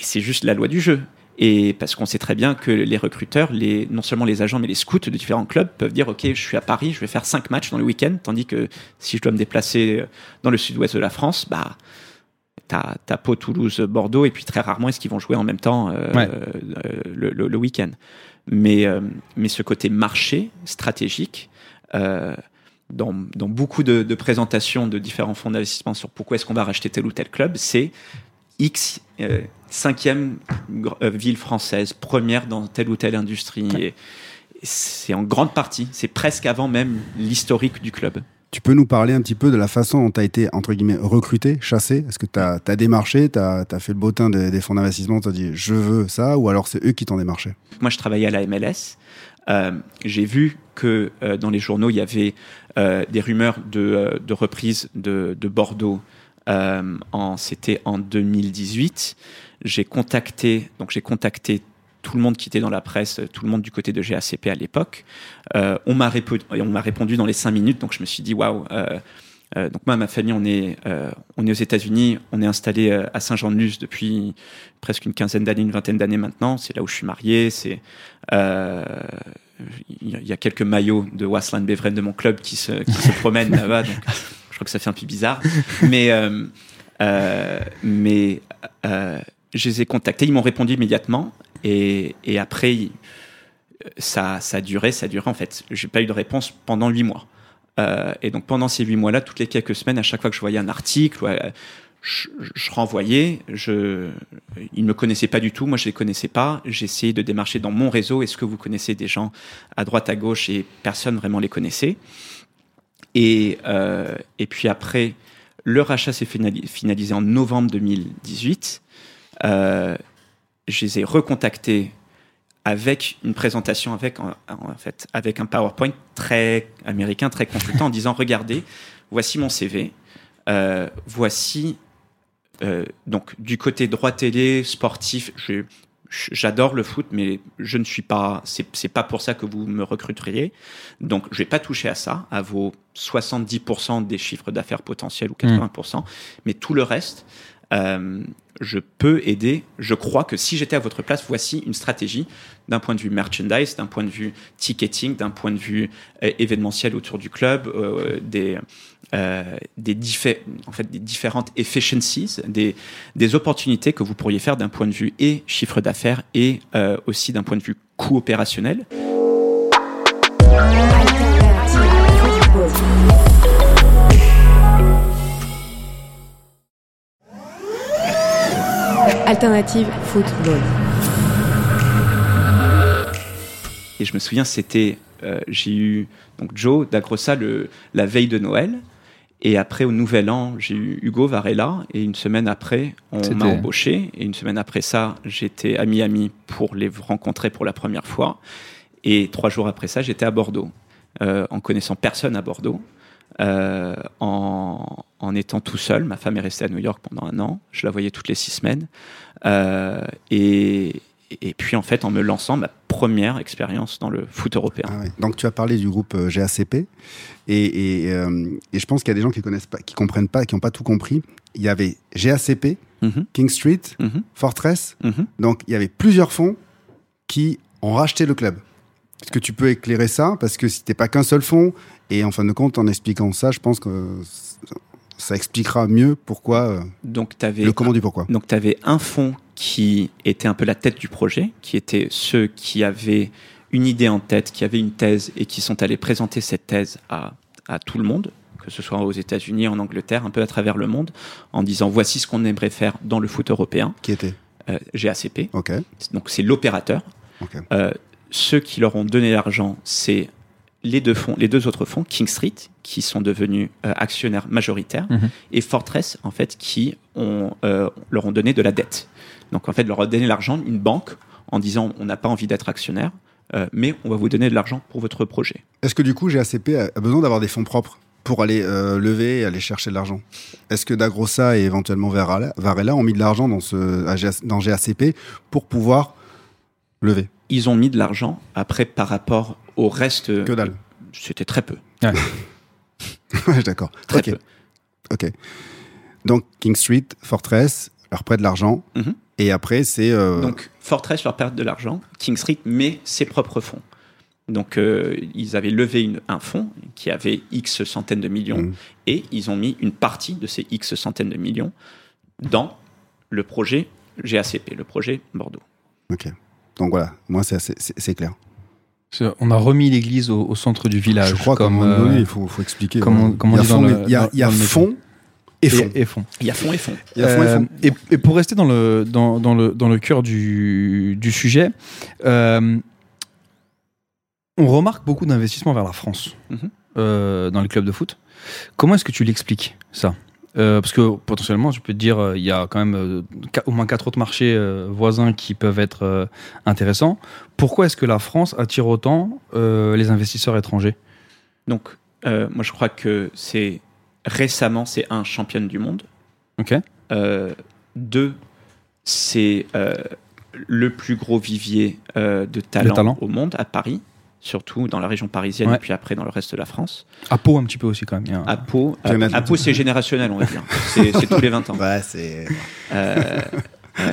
G: c'est juste la loi du jeu. Et parce qu'on sait très bien que les recruteurs, les, non seulement les agents, mais les scouts de différents clubs peuvent dire Ok, je suis à Paris, je vais faire cinq matchs dans le week-end, tandis que si je dois me déplacer dans le sud-ouest de la France, bah, t'as Pau, Toulouse, Bordeaux, et puis très rarement est-ce qu'ils vont jouer en même temps euh,
C: Ouais.
G: euh, le, le- le week-end. Mais, euh, mais ce côté marché stratégique, dans, dans beaucoup de, de présentations de différents fonds d'investissement sur pourquoi est-ce qu'on va racheter tel ou tel club, c'est X cinquième ville française, première dans telle ou telle industrie. Et c'est en grande partie, c'est presque avant même l'historique du club.
B: Tu peux nous parler un petit peu de la façon dont tu as été, entre guillemets, recruté, chassé? Est-ce que tu as, démarché, tu as, fait le bottin des, des fonds d'investissement, tu as dit je veux ça, ou alors c'est eux qui t'ont démarché?
G: Moi, je travaillais à la MLS. Euh, J'ai vu que euh, dans les journaux, il y avait euh, des rumeurs de, reprise de, de Bordeaux. C'était en 2018. J'ai contacté, donc j'ai contacté tout le monde qui était dans la presse, tout le monde du côté de GACP à l'époque. Euh, on m'a répondu, dans les cinq minutes, donc je me suis dit waouh. euh, euh, donc moi, ma famille, on est, euh, on est aux États-Unis, on est installé à Saint-Jean-de-Luz depuis presque une quinzaine d'années, une vingtaine d'années maintenant. C'est là où je suis marié. C'est il y a- quelques maillots de Wasland Beveren de mon club qui se, qui se promènent là-bas. Donc je crois que ça fait un peu bizarre, mais mais je les ai contactés. Ils m'ont répondu immédiatement et, après ça, ça a ça a en fait. J'ai pas eu de réponse pendant huit mois. Euh, et donc pendant ces huit mois-là, toutes les quelques semaines, à chaque fois que je voyais un article, ouais, je, renvoyais. Je, ils ne me connaissaient pas du tout, moi je les connaissais pas. J'essayais de démarcher dans mon réseau. Est-ce que vous connaissez des gens à droite, à gauche? Et personne vraiment les connaissait. Et, euh, et puis après, le rachat s'est finali- finalisé en novembre 2018. Euh, je les ai recontactés avec une présentation avec en, en fait avec un PowerPoint très américain, très consultant, en disant regardez, voici mon CV, euh, voici euh, donc du côté droit télé sportif, J'adore le foot, mais je ne suis pas. C'est pas pour ça que vous me recruteriez. Donc, je vais pas toucher à ça, à vos 70% des chiffres d'affaires potentiels ou 80%, mais tout le reste, euh, je peux aider. Je crois que si j'étais à votre place, voici une stratégie d'un point de vue merchandise, d'un point de vue ticketing, d'un point de vue euh, événementiel autour du club, euh, des différentes efficiencies, des, des opportunités que vous pourriez faire d'un point de vue et chiffre d'affaires et aussi d'un point de vue coût opérationnel.
A: Alternative Football.
G: Et je me souviens, c'était, euh, j'ai eu donc Joe Dagrossa le, la veille de Noël. Et après, au Nouvel An, j'ai eu Hugo Varela. Et une semaine après, on m'a embauché. Et une semaine après ça, j'étais à Miami pour les rencontrer pour la première fois. Et trois jours après ça, j'étais à Bordeaux, euh, en connaissant personne à Bordeaux, euh, en, en étant tout seul. Ma femme est restée à New York pendant un an. Je la voyais toutes les six semaines. Euh, et, et puis, en fait, en me lançant, ma première expérience dans le foot européen.
B: Ah ouais. Donc tu as parlé du groupe euh, GACP et, et, euh, et je pense qu'il y a des gens qui connaissent pas, qui comprennent pas, qui n'ont pas tout compris. Il y avait GACP,
G: Mhm,
B: King Street,
G: mhm,
B: Fortress.
G: mhm.
B: Donc il y avait plusieurs fonds qui ont racheté le club. Est-ce que tu peux éclairer ça? Parce que c'était pas qu'un seul fonds et en fin de compte, en expliquant ça, je pense que ça expliquera mieux pourquoi euh,
G: Donc, tu avais
B: le comment du pourquoi.
G: Donc, tu avais un fonds qui était un peu la tête du projet, qui étaient ceux qui avaient une idée en tête, qui avaient une thèse et qui sont allés présenter cette thèse à, à tout le monde, que ce soit aux États-Unis, en Angleterre, un peu à travers le monde, en disant voici ce qu'on aimerait faire dans le foot européen,
B: Qui était?
G: Euh, GACP.
B: Ok.
G: Donc, c'est l'opérateur.
B: Ok.
G: Euh, ceux qui leur ont donné l'argent, c'est les deux fonds, les deux autres fonds, King Street, qui sont devenus euh, actionnaires majoritaires,
C: Mhm.
G: et Fortress, en fait, qui ont, euh, leur ont donné de la dette. Donc, en fait, leur a donné l'argent, une banque, en disant on n'a pas envie d'être actionnaire, euh, mais on va vous donner de l'argent pour votre projet.
B: Est-ce que du coup GACP a a besoin d'avoir des fonds propres pour aller euh, lever et aller chercher de l'argent? Est-ce que Dagrossa et éventuellement Varela, Varela ont mis de l'argent dans, ce, dans GACP pour pouvoir lever?
G: Ils ont mis de l'argent, après, par rapport au reste,
B: Que dalle.
G: c'était très peu.
B: Ouais, D'accord.
G: Très peu.
B: Ok. Donc King Street, Fortress, leur prête de l'argent.
G: Mhm.
B: Et après, c'est. euh,
G: Donc Fortress leur perd de l'argent, King Street met ses propres fonds. Donc euh, ils avaient levé une- un fonds qui avait X centaines de millions
B: Mhm.
G: et ils ont mis une partie de ces X centaines de millions dans le projet GACP, le projet Bordeaux.
B: Ok. Donc voilà, moi c'est clair.
C: On a remis l'église au, au centre du village.
B: Je crois
C: comme,
B: donné,
C: euh,
B: il faut, faut expliquer.
C: comme on-
B: il y a fond, y a, et fond.
C: et, et fond.
G: Il y a fond et fond.
B: Il y a fond et
C: Euh,
B: fond.
C: et, et pour rester dans le, dans, dans le, dans le cœur du, du sujet, euh, on remarque beaucoup d'investissements vers la France
G: Mhm.
C: euh, dans les clubs de foot. Comment est-ce que tu l'expliques, ça? Euh, Parce que potentiellement, je peux te dire, euh, il y a quand même euh, au moins quatre autres marchés voisins qui peuvent être intéressants. Pourquoi est-ce que la France attire autant les investisseurs étrangers?
G: Donc moi je crois que c'est récemment c'est un championne du monde.
C: Ok.
G: Deux, c'est le plus gros vivier euh, de talent,
C: talent.
G: au monde, à Paris, surtout dans la région parisienne
C: Ouais.
G: et puis après dans le reste de la France.
C: À Pau un petit peu aussi quand même. il y a un-
G: À Pau,
B: J'en ai
G: à, à Pau c'est générationnel, on va dire. C'est c'est tous les 20 ans.
B: Ouais, c'est.
G: Euh,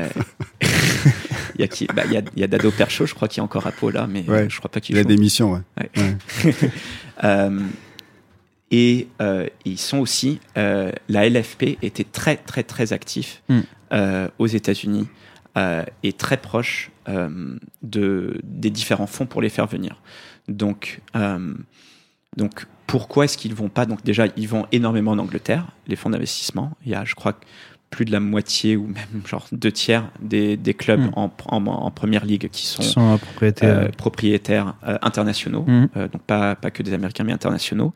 G: il y a qui bah, il y a, il y a Dado Percho, je crois qu'il est encore à Pau là, mais
B: Ouais.
G: je crois pas qu'il
B: Il a des missions, ouais.
G: Ouais.
B: Ouais.
G: Euh, et euh, ils sont aussi, euh, la LFP était très très très actif
C: Mm.
G: euh, aux États-Unis euh, et très proche euh, de, des différents fonds pour les faire venir. Donc, euh, donc pourquoi est-ce qu'ils vont pas Donc déjà, ils vont énormément en Angleterre, les fonds d'investissement. Il y a, je crois, plus de la moitié ou même genre deux tiers des, des clubs
C: Mm.
G: en, en, en première ligue qui sont
C: Qui sont propriétaires.
G: euh, propriétaires euh, internationaux,
C: Mhm.
G: euh, donc pas, pas que des Américains mais internationaux.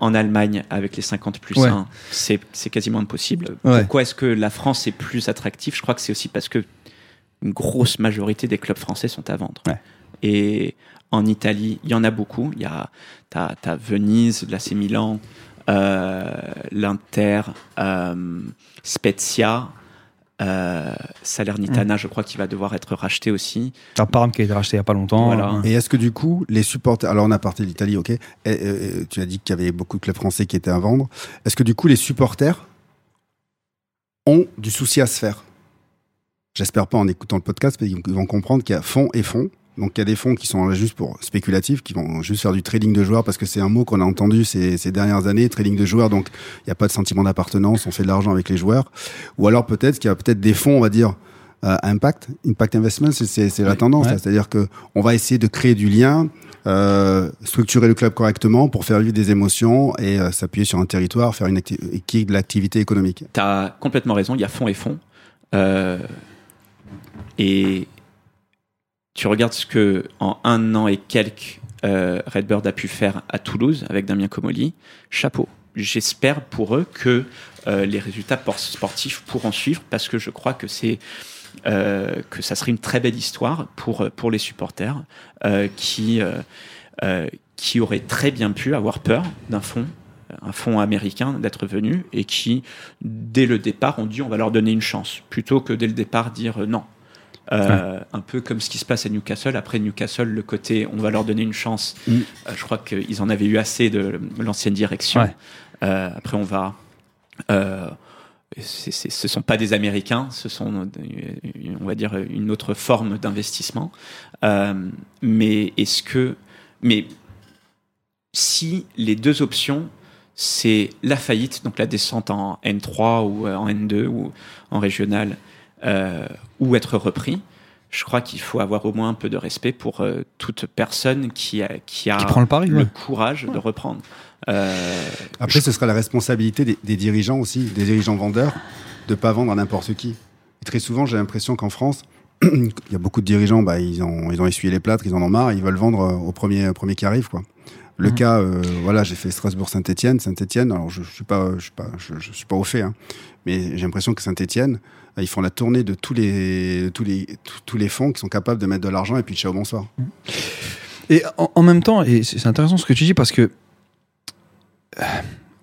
G: En Allemagne, avec les 50 plus
C: Ouais.
G: 1, c'est c'est quasiment impossible.
C: Ouais.
G: Pourquoi est-ce que la France est plus attractive? Je crois que c'est aussi parce que une grosse majorité des clubs français sont à vendre.
C: Ouais.
G: Et en Italie, il y en a beaucoup. Il y a t'as, t'as Venise, l'AC Milan, l'Inter, euh, Spezia, euh, Salernitana, je crois qu'il va devoir être racheté aussi.
C: T'as Parme qui a été racheté il y a pas longtemps.
G: Voilà.
C: Euh,
B: Et est-ce que du coup, les supporters. Alors, on a parté de l'Italie, ok. Et, euh, tu as dit qu'il y avait beaucoup de clubs français qui étaient à vendre. Est-ce que du coup, les supporters ont du souci à se faire? J'espère pas en écoutant le podcast, parce qu'ils vont comprendre qu'il y a fonds et fonds. Donc, il y a des fonds qui sont là juste pour spéculatifs, qui vont juste faire du trading de joueurs, parce que c'est un mot qu'on a entendu ces, ces dernières années, trading de joueurs. Donc, il n'y a pas de sentiment d'appartenance, on fait de l'argent avec les joueurs. Ou alors, peut-être qu'il y a peut-être des fonds, on va dire, euh, impact, impact investment, c'est- la tendance.
C: Ouais.
B: C'est-à-dire que on va essayer de créer du lien, euh, structurer le club correctement pour faire vivre des émotions et euh, s'appuyer sur un territoire, faire une acti- qui est de l'activité économique.
G: Tu as complètement raison, il y a fonds et fonds. Euh, et tu regardes ce que en un an et quelques euh, Redbird a pu faire à Toulouse avec Damien Comoli, chapeau. J'espère pour eux que euh, les résultats por- sportifs pourront suivre parce que je crois que c'est euh, que ça serait une très belle histoire pour pour les supporters euh, qui euh, euh, qui auraient très bien pu avoir peur d'un fonds un fonds américain d'être venu et qui, dès le départ, ont dit on va leur donner une chance, plutôt que dès le départ dire euh, non. Euh, Un peu comme ce qui se passe à Newcastle. Après Newcastle, le côté on va leur donner une chance,
B: Mm.
G: euh, je crois qu'ils en avaient eu assez de l'ancienne direction.
C: Ouais.
G: Euh, après, on va. Ce sont pas des Américains, ce sont, on va dire, une autre forme d'investissement. Mais est-ce que, mais si les deux options, c'est la faillite, donc la descente en N3 ou en N2 ou en régional, euh, ou être repris, je crois qu'il faut avoir au moins un peu de respect pour euh, toute personne qui a, qui a
C: Qui prend le pari, ouais.
G: courage de reprendre. Euh,
B: Après, ce sera la responsabilité des, des dirigeants aussi, des dirigeants vendeurs, de pas vendre à n'importe qui. Et très souvent, j'ai l'impression qu'en France, il y a beaucoup de dirigeants, bah, ils, ont, ils ont essuyé les plâtres, ils en ont marre, ils veulent vendre euh, au premier, au premier qui arrive. Quoi. Le
C: Mhm.
B: cas, euh, voilà, j'ai fait Strasbourg-Saint-Etienne. Saint-Etienne, alors je ne suis, pas, je suis, pas, je, je suis pas au fait, hein, mais j'ai l'impression que Saint-Etienne, ils font la tournée de tous les, tous, les, tous- les fonds qui sont capables de mettre de l'argent et puis ciao, bonsoir.
C: Et en, en même temps, et c'est c'est intéressant ce que tu dis parce que euh,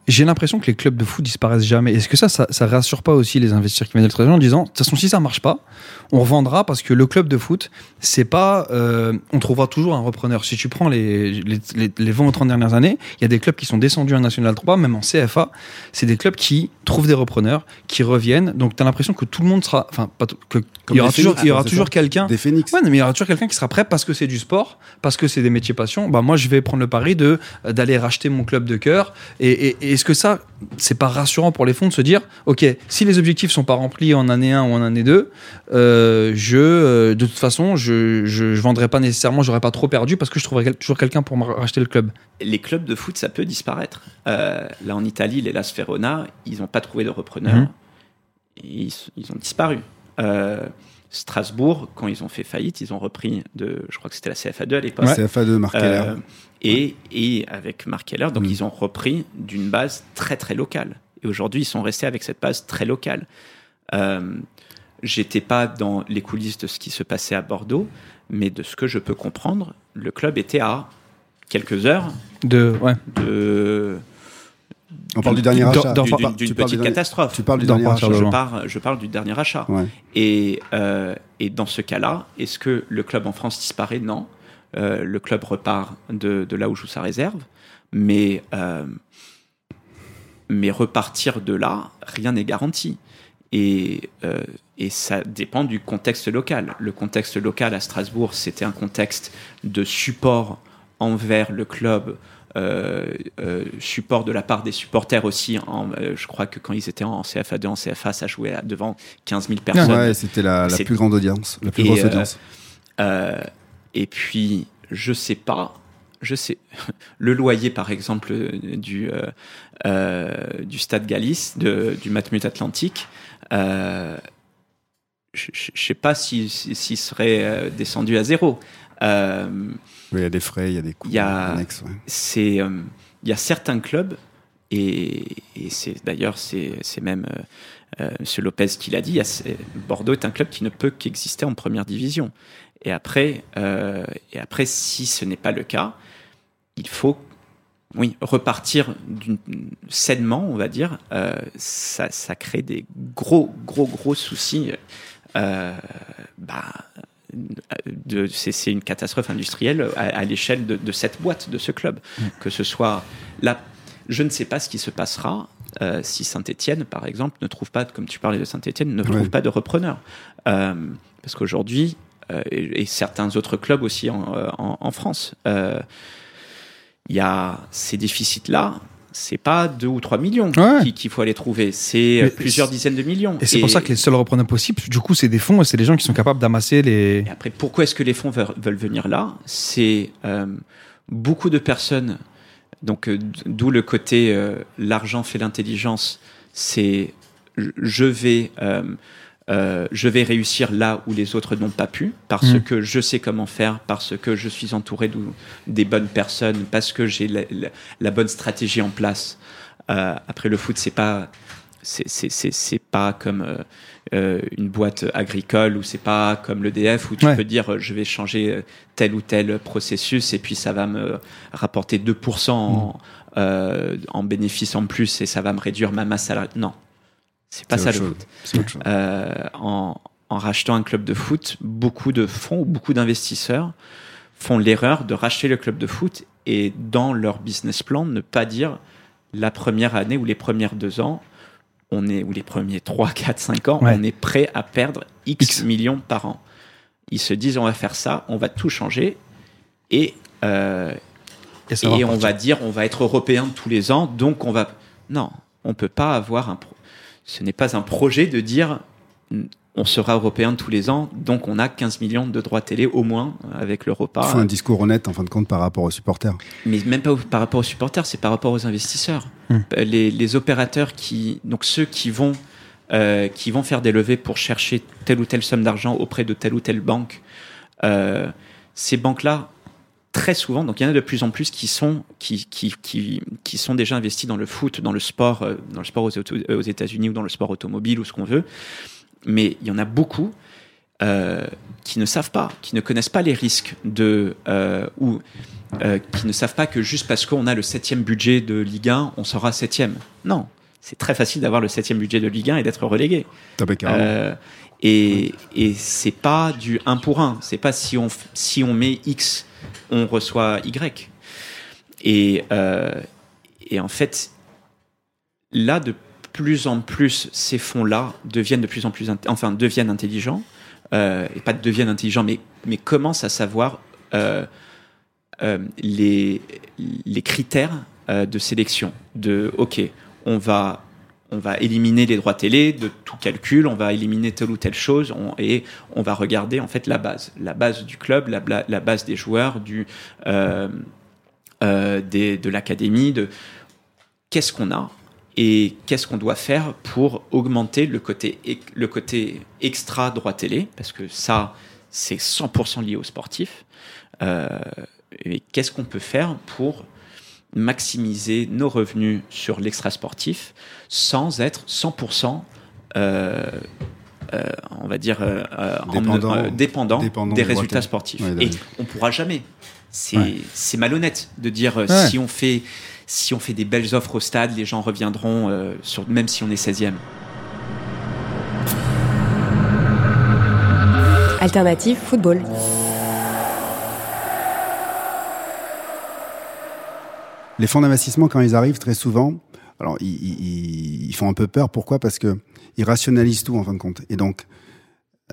C: j'ai l'impression que les clubs de foot disparaissent jamais. Est-ce que ça, ça, ça rassure pas aussi les investisseurs qui viennent de l'étranger en disant, de toute façon, si ça marche pas, on revendra parce que le club de foot, c'est pas, euh, on trouvera toujours un repreneur. Si tu prends les, les, les, les 20 ou 30 dernières années, il y a des clubs qui sont descendus en National 3, même en CFA. C'est des clubs qui trouvent des repreneurs, qui reviennent. Donc, tu as l'impression que tout le monde sera, enfin, pas que, il y aura
B: les
C: toujours, il y aura toujours quelqu'un
B: Des phénix.
C: Ouais, mais il y aura toujours quelqu'un qui sera prêt parce que c'est du sport, parce que c'est des métiers passion. Bah, moi, je vais prendre le pari de euh, d'aller racheter mon club de cœur. Et, et- et est-ce que ça, c'est pas rassurant pour les fonds de se dire, ok, si les objectifs sont pas remplis en année 1 ou en année 2, euh, je, euh, de toute façon, je, je, je vendrai pas nécessairement, j'aurais pas trop perdu parce que je trouverai quel- toujours quelqu'un pour me racheter le club.
G: les clubs de foot, ça peut disparaître. Euh, là, en Italie, les Las Verona, ils n'ont pas trouvé de repreneur.
C: Mhm.
G: Et Ils, ils ont disparu. Euh, Strasbourg, quand ils ont fait faillite, ils ont repris de, je crois que c'était la CFA2 à l'époque.
B: CFA2, Marc.
G: Euh, et, et avec Mark Keller, donc
B: Mm.
G: ils ont repris d'une base très très locale. Et aujourd'hui, ils sont restés avec cette base très locale. Euh, J'étais pas dans les coulisses de ce qui se passait à Bordeaux, mais de ce que je peux comprendre, le club était à quelques heures
C: De, ouais.
G: de
B: On parle du dernier achat.
G: d'une- petite
B: du dernier-
G: catastrophe.
B: Tu parles du dernier achat.
G: je, parle, je parle du dernier achat.
B: Ouais.
G: Et, euh, et dans ce cas-là, est-ce que le club en France disparaît? Non. Euh, le club repart de, de là où joue sa réserve. Mais, euh, mais repartir de là, rien n'est garanti. Et, euh, et ça dépend du contexte local. Le contexte local à Strasbourg, c'était un contexte de support envers le club, euh, euh, support de la part des supporters aussi. En, je crois que quand ils étaient en CFA2, en CFA, ça jouait devant 15 000 personnes.
B: Ouais, c'était la, plus grande audience, la plus
G: Et,
B: grosse audience.
G: Et puis, je sais pas, je sais, le loyer par exemple euh, du, euh, euh, du Stade Galice, de, du Matmut Atlantique, euh, je je sais pas s'il si, s'il serait descendu à zéro.
B: Oui, il y a des frais, il y a des coûts
G: il
B: annexes. ouais.
G: il y a certains clubs Et, et c'est d'ailleurs, c'est même M. Lopez qui l'a dit, Bordeaux est un club qui ne peut qu'exister en première division. Et après, euh, et après, si ce n'est pas le cas, il faut oui, repartir sainement, on va dire. Euh, ça, ça crée des gros, gros, gros soucis. Euh, bah, c'est une catastrophe industrielle à, à l'échelle de, de cette boîte, de ce club. Que ce soit là, je ne sais pas ce qui se passera euh, si Saint-Etienne, par exemple, ne trouve pas, comme tu parlais de Saint-Etienne, ne trouve
B: Ouais.
G: pas de repreneur. Euh, parce qu'aujourd'hui, et, et certains autres clubs aussi en, euh, en- en France, euh, il y a ces déficits-là. C'est pas 2 ou 3 millions
C: Ouais.
G: qui- qu'il faut aller trouver, c'est plusieurs dizaines de millions.
C: Et c'est pour ça que les seuls repreneurs possibles, du coup, c'est des fonds et c'est les gens qui sont capables d'amasser les.
G: Et après, pourquoi est-ce que les fonds veulent, venir là? C'est euh, beaucoup de personnes, donc euh, d'où le côté euh, l'argent fait l'intelligence, c'est je vais, euh, je vais réussir là où les autres n'ont pas pu, parce
C: Mm.
G: que je sais comment faire, parce que je suis entouré d'ou- des bonnes personnes, parce que j'ai la, la- la bonne stratégie en place. Euh, après, le foot, c'est pas c'est- c'est c'est- c'est pas comme euh, euh, une boîte agricole ou c'est pas comme l'EDF où tu
C: Ouais.
G: peux dire euh, je vais changer tel ou tel processus et puis ça va me rapporter 2% en, euh, en bénéfice en plus et ça va me réduire ma masse salariale. Non, c'est pas ça le foot. Euh, en, en rachetant un club de foot, beaucoup de fonds ou beaucoup d'investisseurs font l'erreur de racheter le club de foot et dans leur business plan ne pas dire la première année ou les premières deux ans, on est ou les premiers 3, 4, 5 ans,
C: Ouais.
G: on est prêt à perdre X,
C: X.
G: millions par an. Ils se disent on va faire ça, on va tout changer et euh,
C: Et, ça
G: et
C: va
G: on va dire on va être européen tous les ans, donc on va. Non, on peut pas avoir un. Pro... Ce n'est pas un projet de dire on sera européen tous les ans, donc on a 15 millions de droits télé au moins avec le repas.
B: Il faut un discours honnête en fin de compte par rapport aux supporters.
G: Mais même pas par rapport aux supporters, c'est par rapport aux investisseurs.
C: Hmm.
G: Euh, Les, les opérateurs qui, donc ceux qui vont, euh, qui vont faire des levées pour chercher telle ou telle somme d'argent auprès de telle ou telle banque, euh, ces banques-là, très souvent, donc il y en a de plus en plus qui sont, qui, qui, qui, sont déjà investis dans le foot, dans le sport, euh, dans le sport aux, auto- aux États-Unis ou dans le sport automobile ou ce qu'on veut. Mais il y en a beaucoup euh, qui ne savent pas, qui ne connaissent pas les risques de euh, ou euh, qui ne savent pas que juste parce qu'on a le septième budget de Ligue 1, on sera septième. Non, c'est très facile d'avoir le septième budget de Ligue 1 et d'être relégué. Euh, et et c'est pas du 1 pour 1. C'est pas si on, si on met X, on reçoit Y. Et, euh, et en fait, là, de plus en plus, ces fonds-là deviennent de plus en plus, enfin, deviennent intelligents. Euh, et pas deviennent intelligents, mais, mais commencent à savoir les, les critères de sélection. De, OK, on va on va éliminer les droits télé de tout calcul, on va éliminer telle ou telle chose, et on va regarder en fait la base, la base du club, la, base des joueurs, du, euh, euh, de l'académie, de qu'est-ce qu'on a et qu'est-ce qu'on doit faire pour augmenter le côté, le côté extra droit télé, parce que ça, c'est 100% lié aux sportifs. Euh, et qu'est-ce qu'on peut faire pour maximiser nos revenus sur l'extra sportif sans être 100% euh, euh, on va dire euh, en-
B: Dépendant-
G: euh, dépendant,
B: dépendant
G: des résultats sportifs.
B: Ouais,
G: et on pourra jamais. C'est
B: Ouais.
G: malhonnête de dire euh,
C: Ouais.
G: si on fait si on fait des belles offres au stade, les gens reviendront euh, sur même si on est 16e.
A: Alternative football.
B: Les fonds d'investissement, quand ils arrivent, très souvent, alors ils, font un peu peur. Pourquoi? Parce que ils rationalisent tout en fin de compte. Et donc,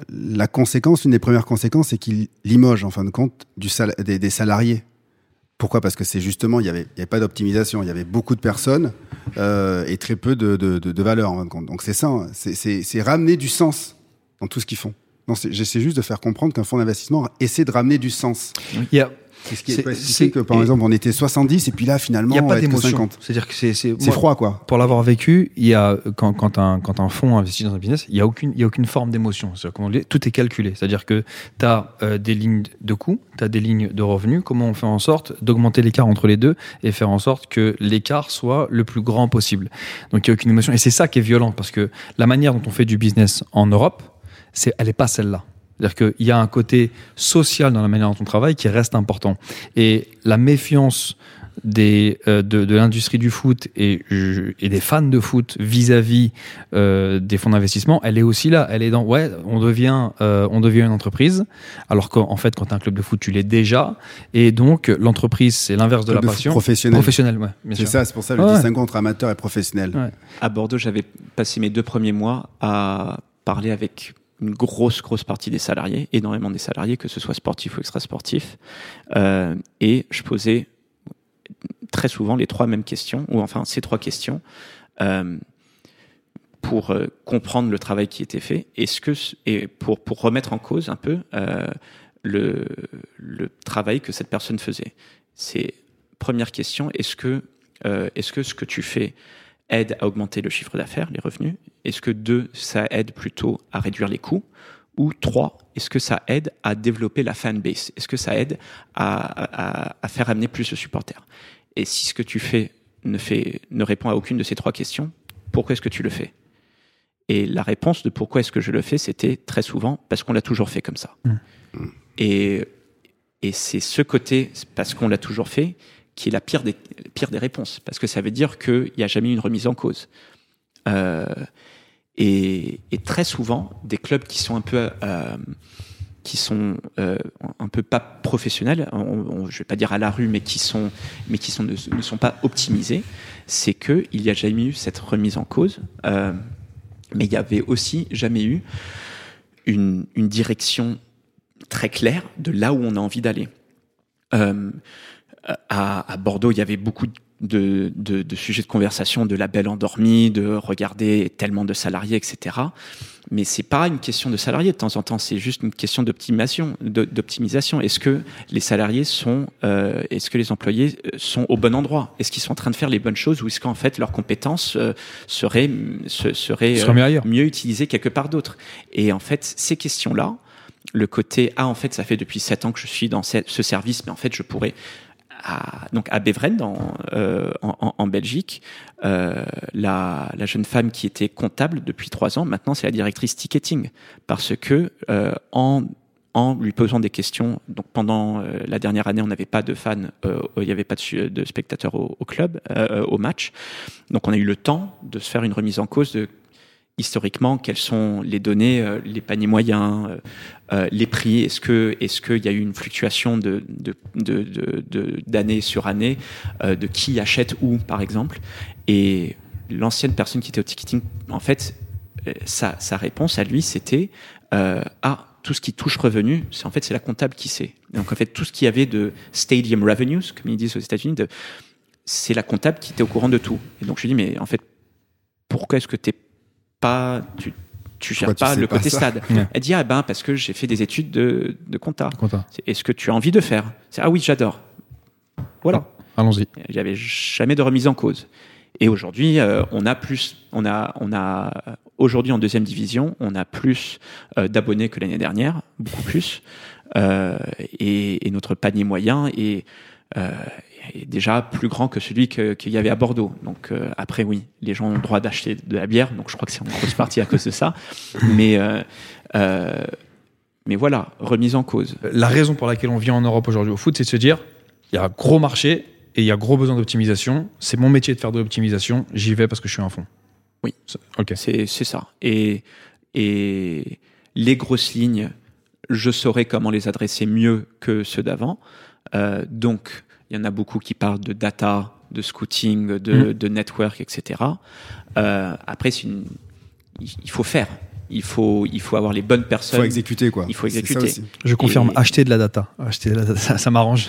B: la conséquence, une des premières conséquences, c'est qu'ils limogent en fin de compte des, salariés. Pourquoi? Parce que c'est justement, il n'y avait, pas d'optimisation. Il y avait beaucoup de personnes euh, et très peu de, de, valeur en fin de compte. Donc c'est ça, hein. c'est- ramener du sens dans tout ce qu'ils font. J'essaie juste de faire comprendre qu'un fonds d'investissement essaie de ramener du sens.
C: A,
B: C'est ce qui est pas expliqué que, par exemple, on était 70 et puis là,
C: Il
B: finalement,
C: n'y a
B: on
C: pas
B: que
C: d'émotion.
B: 50.
C: C'est-à-dire que c'est
B: froid, quoi.
C: Pour l'avoir vécu, il y a quand, quand un quand un fonds investit dans un business, il y a aucune il y a aucune forme d'émotion. C'est-à-dire tout est calculé. C'est-à-dire que tu as des lignes de coûts, tu as des lignes de revenus. Comment on fait en sorte d'augmenter l'écart entre les deux et faire en sorte que l'écart soit le plus grand possible? Donc il y a aucune émotion et c'est ça qui est violent parce que la manière dont on fait du business en Europe, c'est elle est pas celle-là. C'est-à-dire qu'il y a un côté social dans la manière dont on travaille qui reste important. Et la méfiance des, euh, de, de l'industrie du foot et, des fans de foot vis-à-vis euh, des fonds d'investissement, elle est aussi là. Elle est dans, ouais, on devient, euh, on devient une entreprise, alors qu'en fait, quand tu as un club de foot, tu l'es déjà. Et donc, l'entreprise, c'est l'inverse de
B: Club
C: la
B: de
C: passion.
B: professionnel.
C: Professionnel, ouais, bien
B: C'est
C: sûr.
B: ça, c'est pour ça le
C: Ouais.
B: distinguo entre amateur et professionnel.
C: Ouais.
G: À Bordeaux, j'avais passé mes deux premiers mois à parler avec une grosse, grosse partie des salariés, énormément des salariés, que ce soit sportif ou extra-sportif. Euh, et je posais très souvent les trois mêmes questions, ou enfin ces trois questions, euh, pour euh, comprendre le travail qui était fait, est-ce que, et pour, pour remettre en cause un peu le, le travail que cette personne faisait. C'est première question, est-ce que, est-ce que ce que tu fais aide à augmenter le chiffre d'affaires, les revenus. Est-ce que deux, ça aide plutôt à réduire les coûts? Ou trois, est-ce que ça aide à développer la fanbase? Est-ce que ça aide à, à- à faire amener plus de supporters? Et si ce que tu fais ne, fait ne répond à aucune de ces trois questions, pourquoi est-ce que tu le fais? Et la réponse de pourquoi est-ce que je le fais, c'était très souvent parce qu'on l'a toujours fait comme ça.
C: Mm.
G: Et, et c'est ce côté, parce qu'on l'a toujours fait, qui est la pire des, pire des réponses. Parce que ça veut dire qu'il n'y a jamais eu une remise en cause. Euh, et, et très souvent, des clubs qui sont un peu, euh, qui sont euh, un peu pas professionnels, on, on- je vais pas dire à la rue, mais qui sont, mais qui sont, ne, sont pas optimisés, c'est que il n'y a jamais eu cette remise en cause. Euh, mais il y avait aussi jamais eu une, une direction très claire de là où on a envie d'aller. Euh, à, à Bordeaux, il y avait beaucoup de, de, de sujets de conversation, de labels endormis, de regarder tellement de salariés, etc. Mais c'est pas une question de salariés de temps en temps, c'est juste une question d'optimisation. d'optimisation. Est-ce que les salariés sont, euh, est-ce que les employés euh, sont au bon endroit? Est-ce qu'ils sont en train de faire les bonnes choses ou est-ce qu'en fait leurs compétences euh, seraient, se- seraient, euh,
C: mieux
G: utilisées quelque part d'autre? Et en fait, ces questions-là, le côté ah en fait ça fait depuis sept ans que je suis dans ce service, mais en fait je pourrais donc à Beveren dans, euh, en, en- Belgique, euh, la, la jeune femme qui était comptable depuis trois ans, maintenant c'est la directrice ticketing parce que euh, en en lui posant des questions. Donc pendant euh, la dernière année, on n'avait pas de fans, euh, il n'y avait pas de, de spectateurs au, au club, euh, au match. Donc on a eu le temps de se faire une remise en cause de historiquement quelles sont les données, euh, les paniers moyens, euh, euh, les prix? Est-ce que est-ce qu'il y a eu une fluctuation d'année sur année de qui achète où par exemple? Et l'ancienne personne qui était au ticketing, en fait, sa réponse à lui c'était euh, ah tout ce qui touche revenu, c'est en fait c'est la comptable qui sait. Donc en fait tout ce qui y avait de stadium revenues, comme ils disent aux États-Unis, c'est la comptable qui était au courant de tout. Et donc je lui dis mais en fait pourquoi est-ce que t'es pas tu tu
B: Pourquoi
G: gères
B: tu
G: pas
B: sais
G: le
B: pas
G: côté
B: ça
G: stade
C: Ouais.
G: Elle dit ah ben parce que j'ai fait des études de de compta.
C: Compta.
G: Est-ce que tu as envie de faire? C'est ah oui j'adore. Voilà.
C: Allons-y.
G: Il n'y avait jamais de remise en cause. Et aujourd'hui, euh, on a plus, on a, on a aujourd'hui en deuxième division, on a plus euh, d'abonnés que l'année dernière, beaucoup plus, Euh, et, et notre panier moyen est, euh, est déjà plus grand que celui qu'il y avait à Bordeaux. Donc euh, après, oui, les gens ont le droit d'acheter de la bière, donc je crois que c'est en grosse partie à cause de ça. Mais euh, euh, mais voilà, remise en cause.
C: La raison pour laquelle on vient en Europe aujourd'hui au foot, c'est de se dire il y a un gros marché et il y a gros besoin d'optimisation. C'est mon métier de faire de l'optimisation. J'y vais parce que je suis un fond.
G: Oui.
C: C'est- Ok.
G: C'est ça. Et, et les grosses lignes, je saurais comment les adresser mieux que ceux d'avant. Donc, il y en a beaucoup qui parlent de data, de scouting, de,
C: Mm.
G: de network, etc. Euh, après, c'est une- il il faut faire. Il faut, il faut avoir les bonnes
B: Il
G: personnes.
B: faut exécuter, quoi.
G: Il faut exécuter.
B: aussi.
C: Je confirme,
G: Et-
C: acheter de la data. Acheter de la data, ça, ça m'arrange.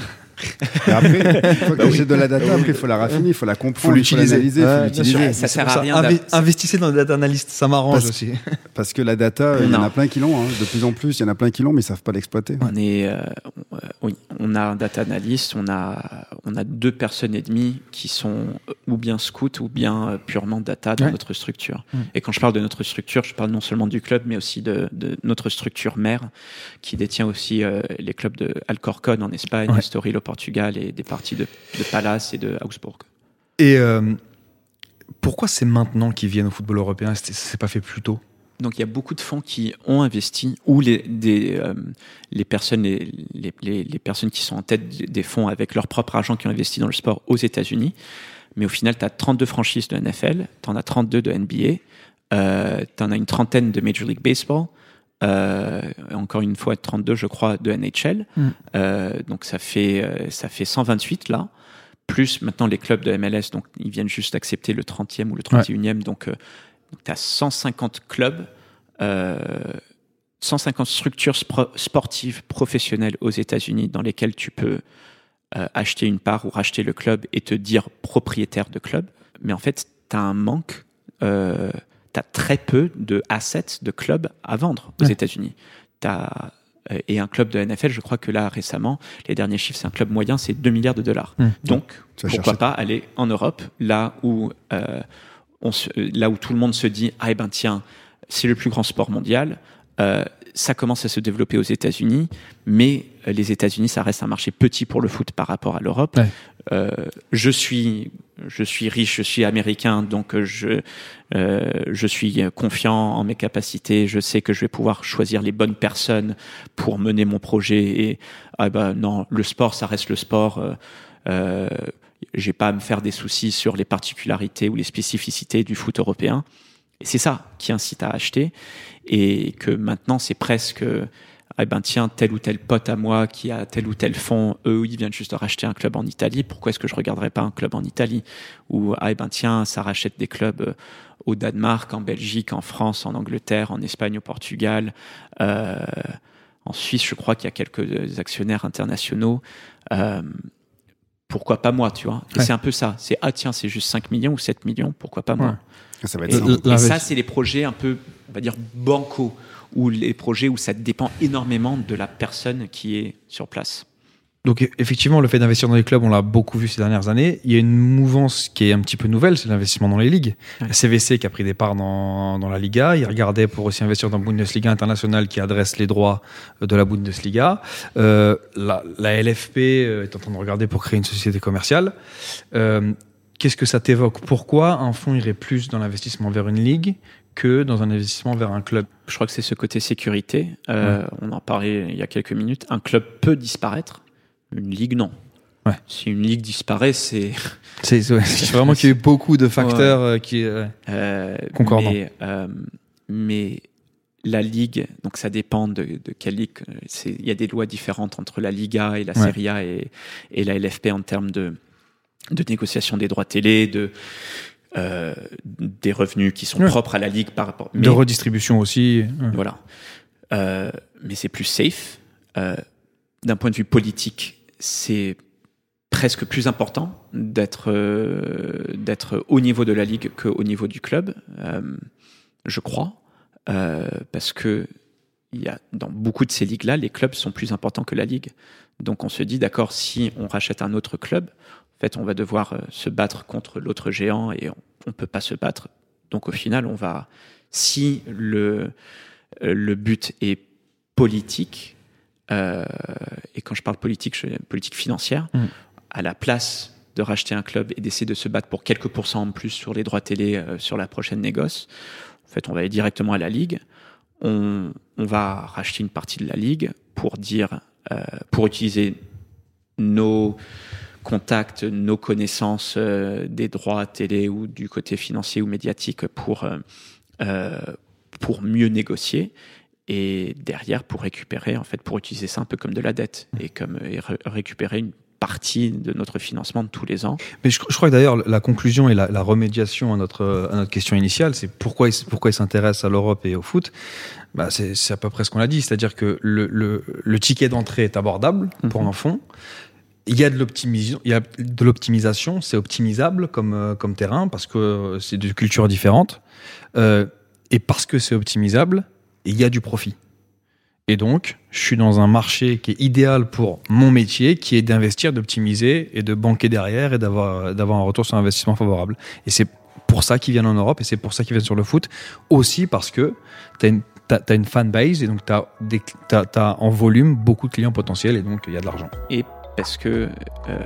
B: Et après, une fois que j'ai de la data, après, il faut la raffiner, il faut la comprendre, il faut
C: l'utiliser.
B: l'analyser, il
C: Ouais,
B: faut
C: bien
B: l'utiliser.
G: sûr. Ça sert à rien
C: Investissez dans le data analyst, ça m'arrange
B: Parce-
C: aussi.
B: Parce que la data, il y en a plein qui l'ont, hein. de plus en plus, il y en a plein qui l'ont, mais ils savent pas l'exploiter.
G: On est, euh, on- euh, oui, on a un data analyst, on a, on a deux personnes et demie qui sont euh, ou bien scouts ou bien purement data dans
C: Ouais.
G: notre structure.
C: Mm.
G: Et quand je parle de notre structure, je parle non seulement du club, mais aussi de, de notre structure mère, qui détient aussi euh, les clubs de Alcorcon en Espagne,
C: Ouais.
G: Estoril au Portugal et des parties de, de Palace et de Augsbourg.
C: Et euh, pourquoi c'est maintenant qu'ils viennent au football européen? S'est pas fait plus tôt?
G: Donc il y a beaucoup de fonds qui ont investi ou les, des, euh, les, personnes, les, les, les- les personnes qui sont en tête des fonds avec leur propre argent qui ont investi dans le sport aux États-Unis. Mais au final, tu as 32 franchises de NFL, tu en as 32 de NBA, euh, tu en as une trentaine de Major League Baseball, euh, encore une fois 32 je crois de NHL.
C: Mm.
G: Euh, donc ça fait, euh, ça fait 128 là. Plus maintenant les clubs de MLS, donc ils viennent juste d'accepter le 30e ou le 31e. Donc, euh, tu as 150 clubs, euh, 150 structures spro- sportives professionnelles aux États-Unis dans lesquelles tu peux acheter une part ou racheter le club et te dire propriétaire de club. Mais en fait, tu as un manque, tu as très peu de assets de clubs à vendre aux
C: Ouais.
G: États-Unis. T'as, euh, et un club de NFL, je crois que là récemment, les derniers chiffres, c'est un club moyen, c'est 2 milliards de dollars.
C: Hmm.
G: Donc, pourquoi
B: chercher.
G: pas aller en Europe, là où, euh, on se- là où tout le monde se dit Ah, eh ben tiens, c'est le plus grand sport mondial. Euh, ça commence à se développer aux États-Unis, mais euh, les États-Unis, ça reste un marché petit pour le foot par rapport à l'Europe.
C: Ouais.
G: Euh, je suis, je suis riche, je suis américain, donc euh, je, euh, je suis confiant en mes capacités. Je sais que je vais pouvoir choisir les bonnes personnes pour mener mon projet. Et ah ben non, le sport, ça reste le sport. Euh, j'ai pas à me faire des soucis sur les particularités ou les spécificités du foot européen. Et c'est ça qui incite à acheter. Et que maintenant, c'est presque, ah ben tiens, tel ou tel pote à moi qui a tel ou tel fonds, eux, ils viennent juste de racheter un club en Italie. Pourquoi est-ce que je regarderais pas un club en Italie? Ou, ah ben tiens, ça rachète des clubs euh, au Danemark, en Belgique, en France, en Angleterre, en Espagne, au Portugal. Euh, en Suisse, je crois qu'il y a quelques actionnaires internationaux. Euh, pourquoi pas moi, tu vois Et
C: Ouais.
G: c'est un peu ça. C'est, ah tiens, c'est juste 5 millions ou 7 millions, pourquoi pas moi
C: Ouais.
B: Ça va être
G: et,
B: ça,
G: c'est les projets un peu, on va dire, bancaux, ou les projets où ça dépend énormément de la personne qui est sur place.
C: Donc e- effectivement, le fait d'investir dans les clubs, on l'a beaucoup vu ces dernières années. Il y a une mouvance qui est un petit peu nouvelle, c'est l'investissement dans les ligues.
G: Ouais.
C: La CVC qui a pris des parts dans, dans la Liga, il regardait pour aussi investir dans la Bundesliga internationale qui adresse les droits euh, de la Bundesliga. Euh, la, la LFP euh, est en train de regarder pour créer une société commerciale. Euh, Qu'est-ce que ça t'évoque? Pourquoi un fonds irait plus dans l'investissement vers une ligue que dans un investissement vers un club?
G: Je crois que c'est ce côté sécurité. Euh, On en parlait il y a quelques minutes. Un club peut disparaître, une ligue non.
C: Ouais.
G: Si une ligue disparaît, c'est
C: C'est vraiment qu'il y a eu beaucoup de facteurs euh, qui... euh,
G: Euh,
C: Concordant.
G: Mais, euh, mais la ligue, donc ça dépend de, de quelle ligue. Il y a des lois différentes entre la Liga et la. Serie A et, et la LFP en termes de, de négociation des droits télé, de des revenus qui sont propres à la ligue par rapport.
C: de redistribution aussi.
G: Voilà. Mais c'est plus safe. D'un point de vue politique, c'est presque plus important d'être euh, d'être au niveau de la ligue qu'au niveau du club, euh, je crois, Euh, parce que il y a dans beaucoup de ces ligues-là, les clubs sont plus importants que la ligue. Donc on se dit d'accord, si on rachète un autre club, en fait, on va devoir se battre contre l'autre géant et on, on peut pas se battre. Donc au final, on va si le le but est politique, et quand je parle politique, je politique financière,
C: Mm.
G: à la place de racheter un club et d'essayer de se battre pour quelques pourcents en plus sur les droits télé euh, sur la prochaine négoce, en fait, on va aller directement à la ligue. On, on va racheter une partie de la ligue pour dire, euh, pour utiliser nos contacts, nos connaissances euh, des droits télé ou du côté financier ou médiatique pour euh, euh, pour mieux négocier et derrière pour récupérer en fait pour utiliser ça un peu comme de la dette et comme et récupérer une partie de notre financement de tous les ans.
C: Mais je, je crois que d'ailleurs, la conclusion et la, la remédiation à notre, à notre question initiale, c'est pourquoi, ils- pourquoi ils s'intéressent à l'Europe et au foot? Bah, c'est à peu près ce qu'on a dit. C'est-à-dire que le, le, le ticket d'entrée est abordable pour
G: Mhm.
C: un fonds. il y a de l'optimisation, de c'est optimisable comme, euh, comme terrain parce que c'est deux cultures différentes. Euh, et parce que c'est optimisable, il y a du profit. Et donc, je suis dans un marché qui est idéal pour mon métier, qui est d'investir, d'optimiser et de banquer derrière et d'avoir, d'avoir un retour sur investissement favorable. Et c'est pour ça qu'ils viennent en Europe et c'est pour ça qu'ils viennent sur le foot. Aussi parce que tu as une, t'as- t'as une fanbase et donc tu as, en volume beaucoup de clients potentiels et donc il y a de l'argent.
G: Et parce que euh,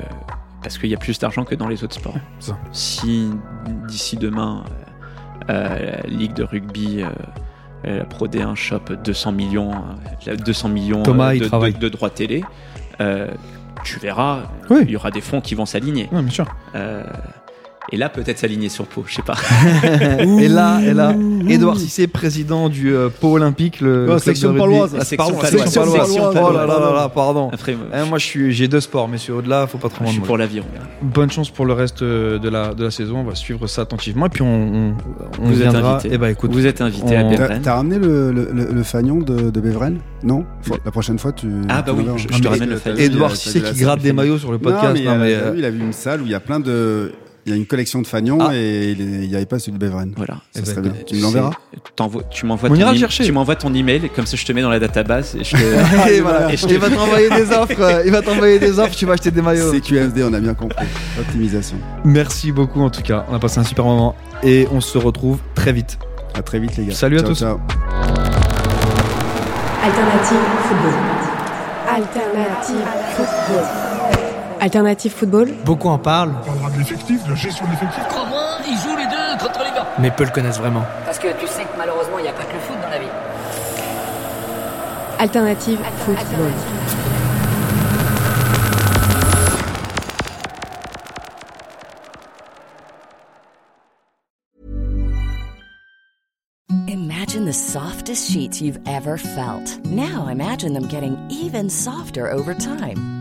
G: parce qu'il y a plus d'argent que dans les autres sports.
C: Ça.
G: Si d'ici demain, euh, euh, la Ligue de rugby, euh, la Pro D1 chope 200 millions, euh, 200 millions
C: Thomas,
G: euh, de, de- de droits télé, euh, tu verras,
C: Oui.
G: il y aura des fonds qui vont s'aligner.
C: Ouais, bien sûr.
G: Et là, peut-être s'aligner sur Pau, je sais pas.
C: et là, et là, Edouard Cissé, président du euh, Pau Olympique, le
B: Oh,
C: club
B: section
C: de rugby.
B: paloise.
C: Ah,
G: Section paloise.
C: section paloise. Oh là là là là, pardon.
G: Après, moi,
C: Eh, moi, je suis, j'ai deux sports, messieurs. Au-delà, faut pas trop
G: je
C: m'en
G: suis pour l'aviron.
C: Bonne chance pour le reste euh, de la, de la saison. On va suivre ça attentivement. Et puis, on, on, on
G: Vous êtes
C: viendra.
G: invité.
C: Eh ben, écoute,
G: Vous êtes invité à
C: on-
B: T'as
G: Beveren.
B: t'as ramené le, le, le- le fagnon de, de Beveren? Non? Faut- La prochaine fois, tu.
G: Ah, bah oui, je- je te ramène le fagnon.
B: a-
C: Cissé qui gratte des maillots sur le podcast. euh,
B: il a vu une salle où il y a plein de. Il y a une collection de fagnons
C: Ah.
B: et il n'y avait pas celui de Beveren.
G: Voilà.
B: Ça
C: Eh ben,
B: serait
C: écoute,
B: bien. Tu me l'enverras
G: Tu m'envoies
C: On
G: ton, m'envoies ton email, comme ça je te mets dans la database et je te.
C: et voilà.
G: Et je
C: Il va t'envoyer des offres. Il va t'envoyer des offres. Tu vas acheter des maillots.
B: C'est QFD, on a bien compris. Optimisation.
C: Merci beaucoup en tout cas. On a passé un super moment et on se retrouve très vite.
B: À très vite, les gars.
C: Salut à tous.
B: ciao.
A: Alternative football. Alternative football. Alternative football.
D: Beaucoup en parlent,
E: On parlera de l'effectif, de la gestion de l'effectif.
F: Crois-moi, ils jouent les deux contre les gars.
D: mais peu le connaissent vraiment.
F: Parce que tu sais que malheureusement, il n'y a pas que le foot dans la vie.
A: Alternative football.
H: Imagine the softest sheets you've ever felt. Now imagine them getting even softer over time.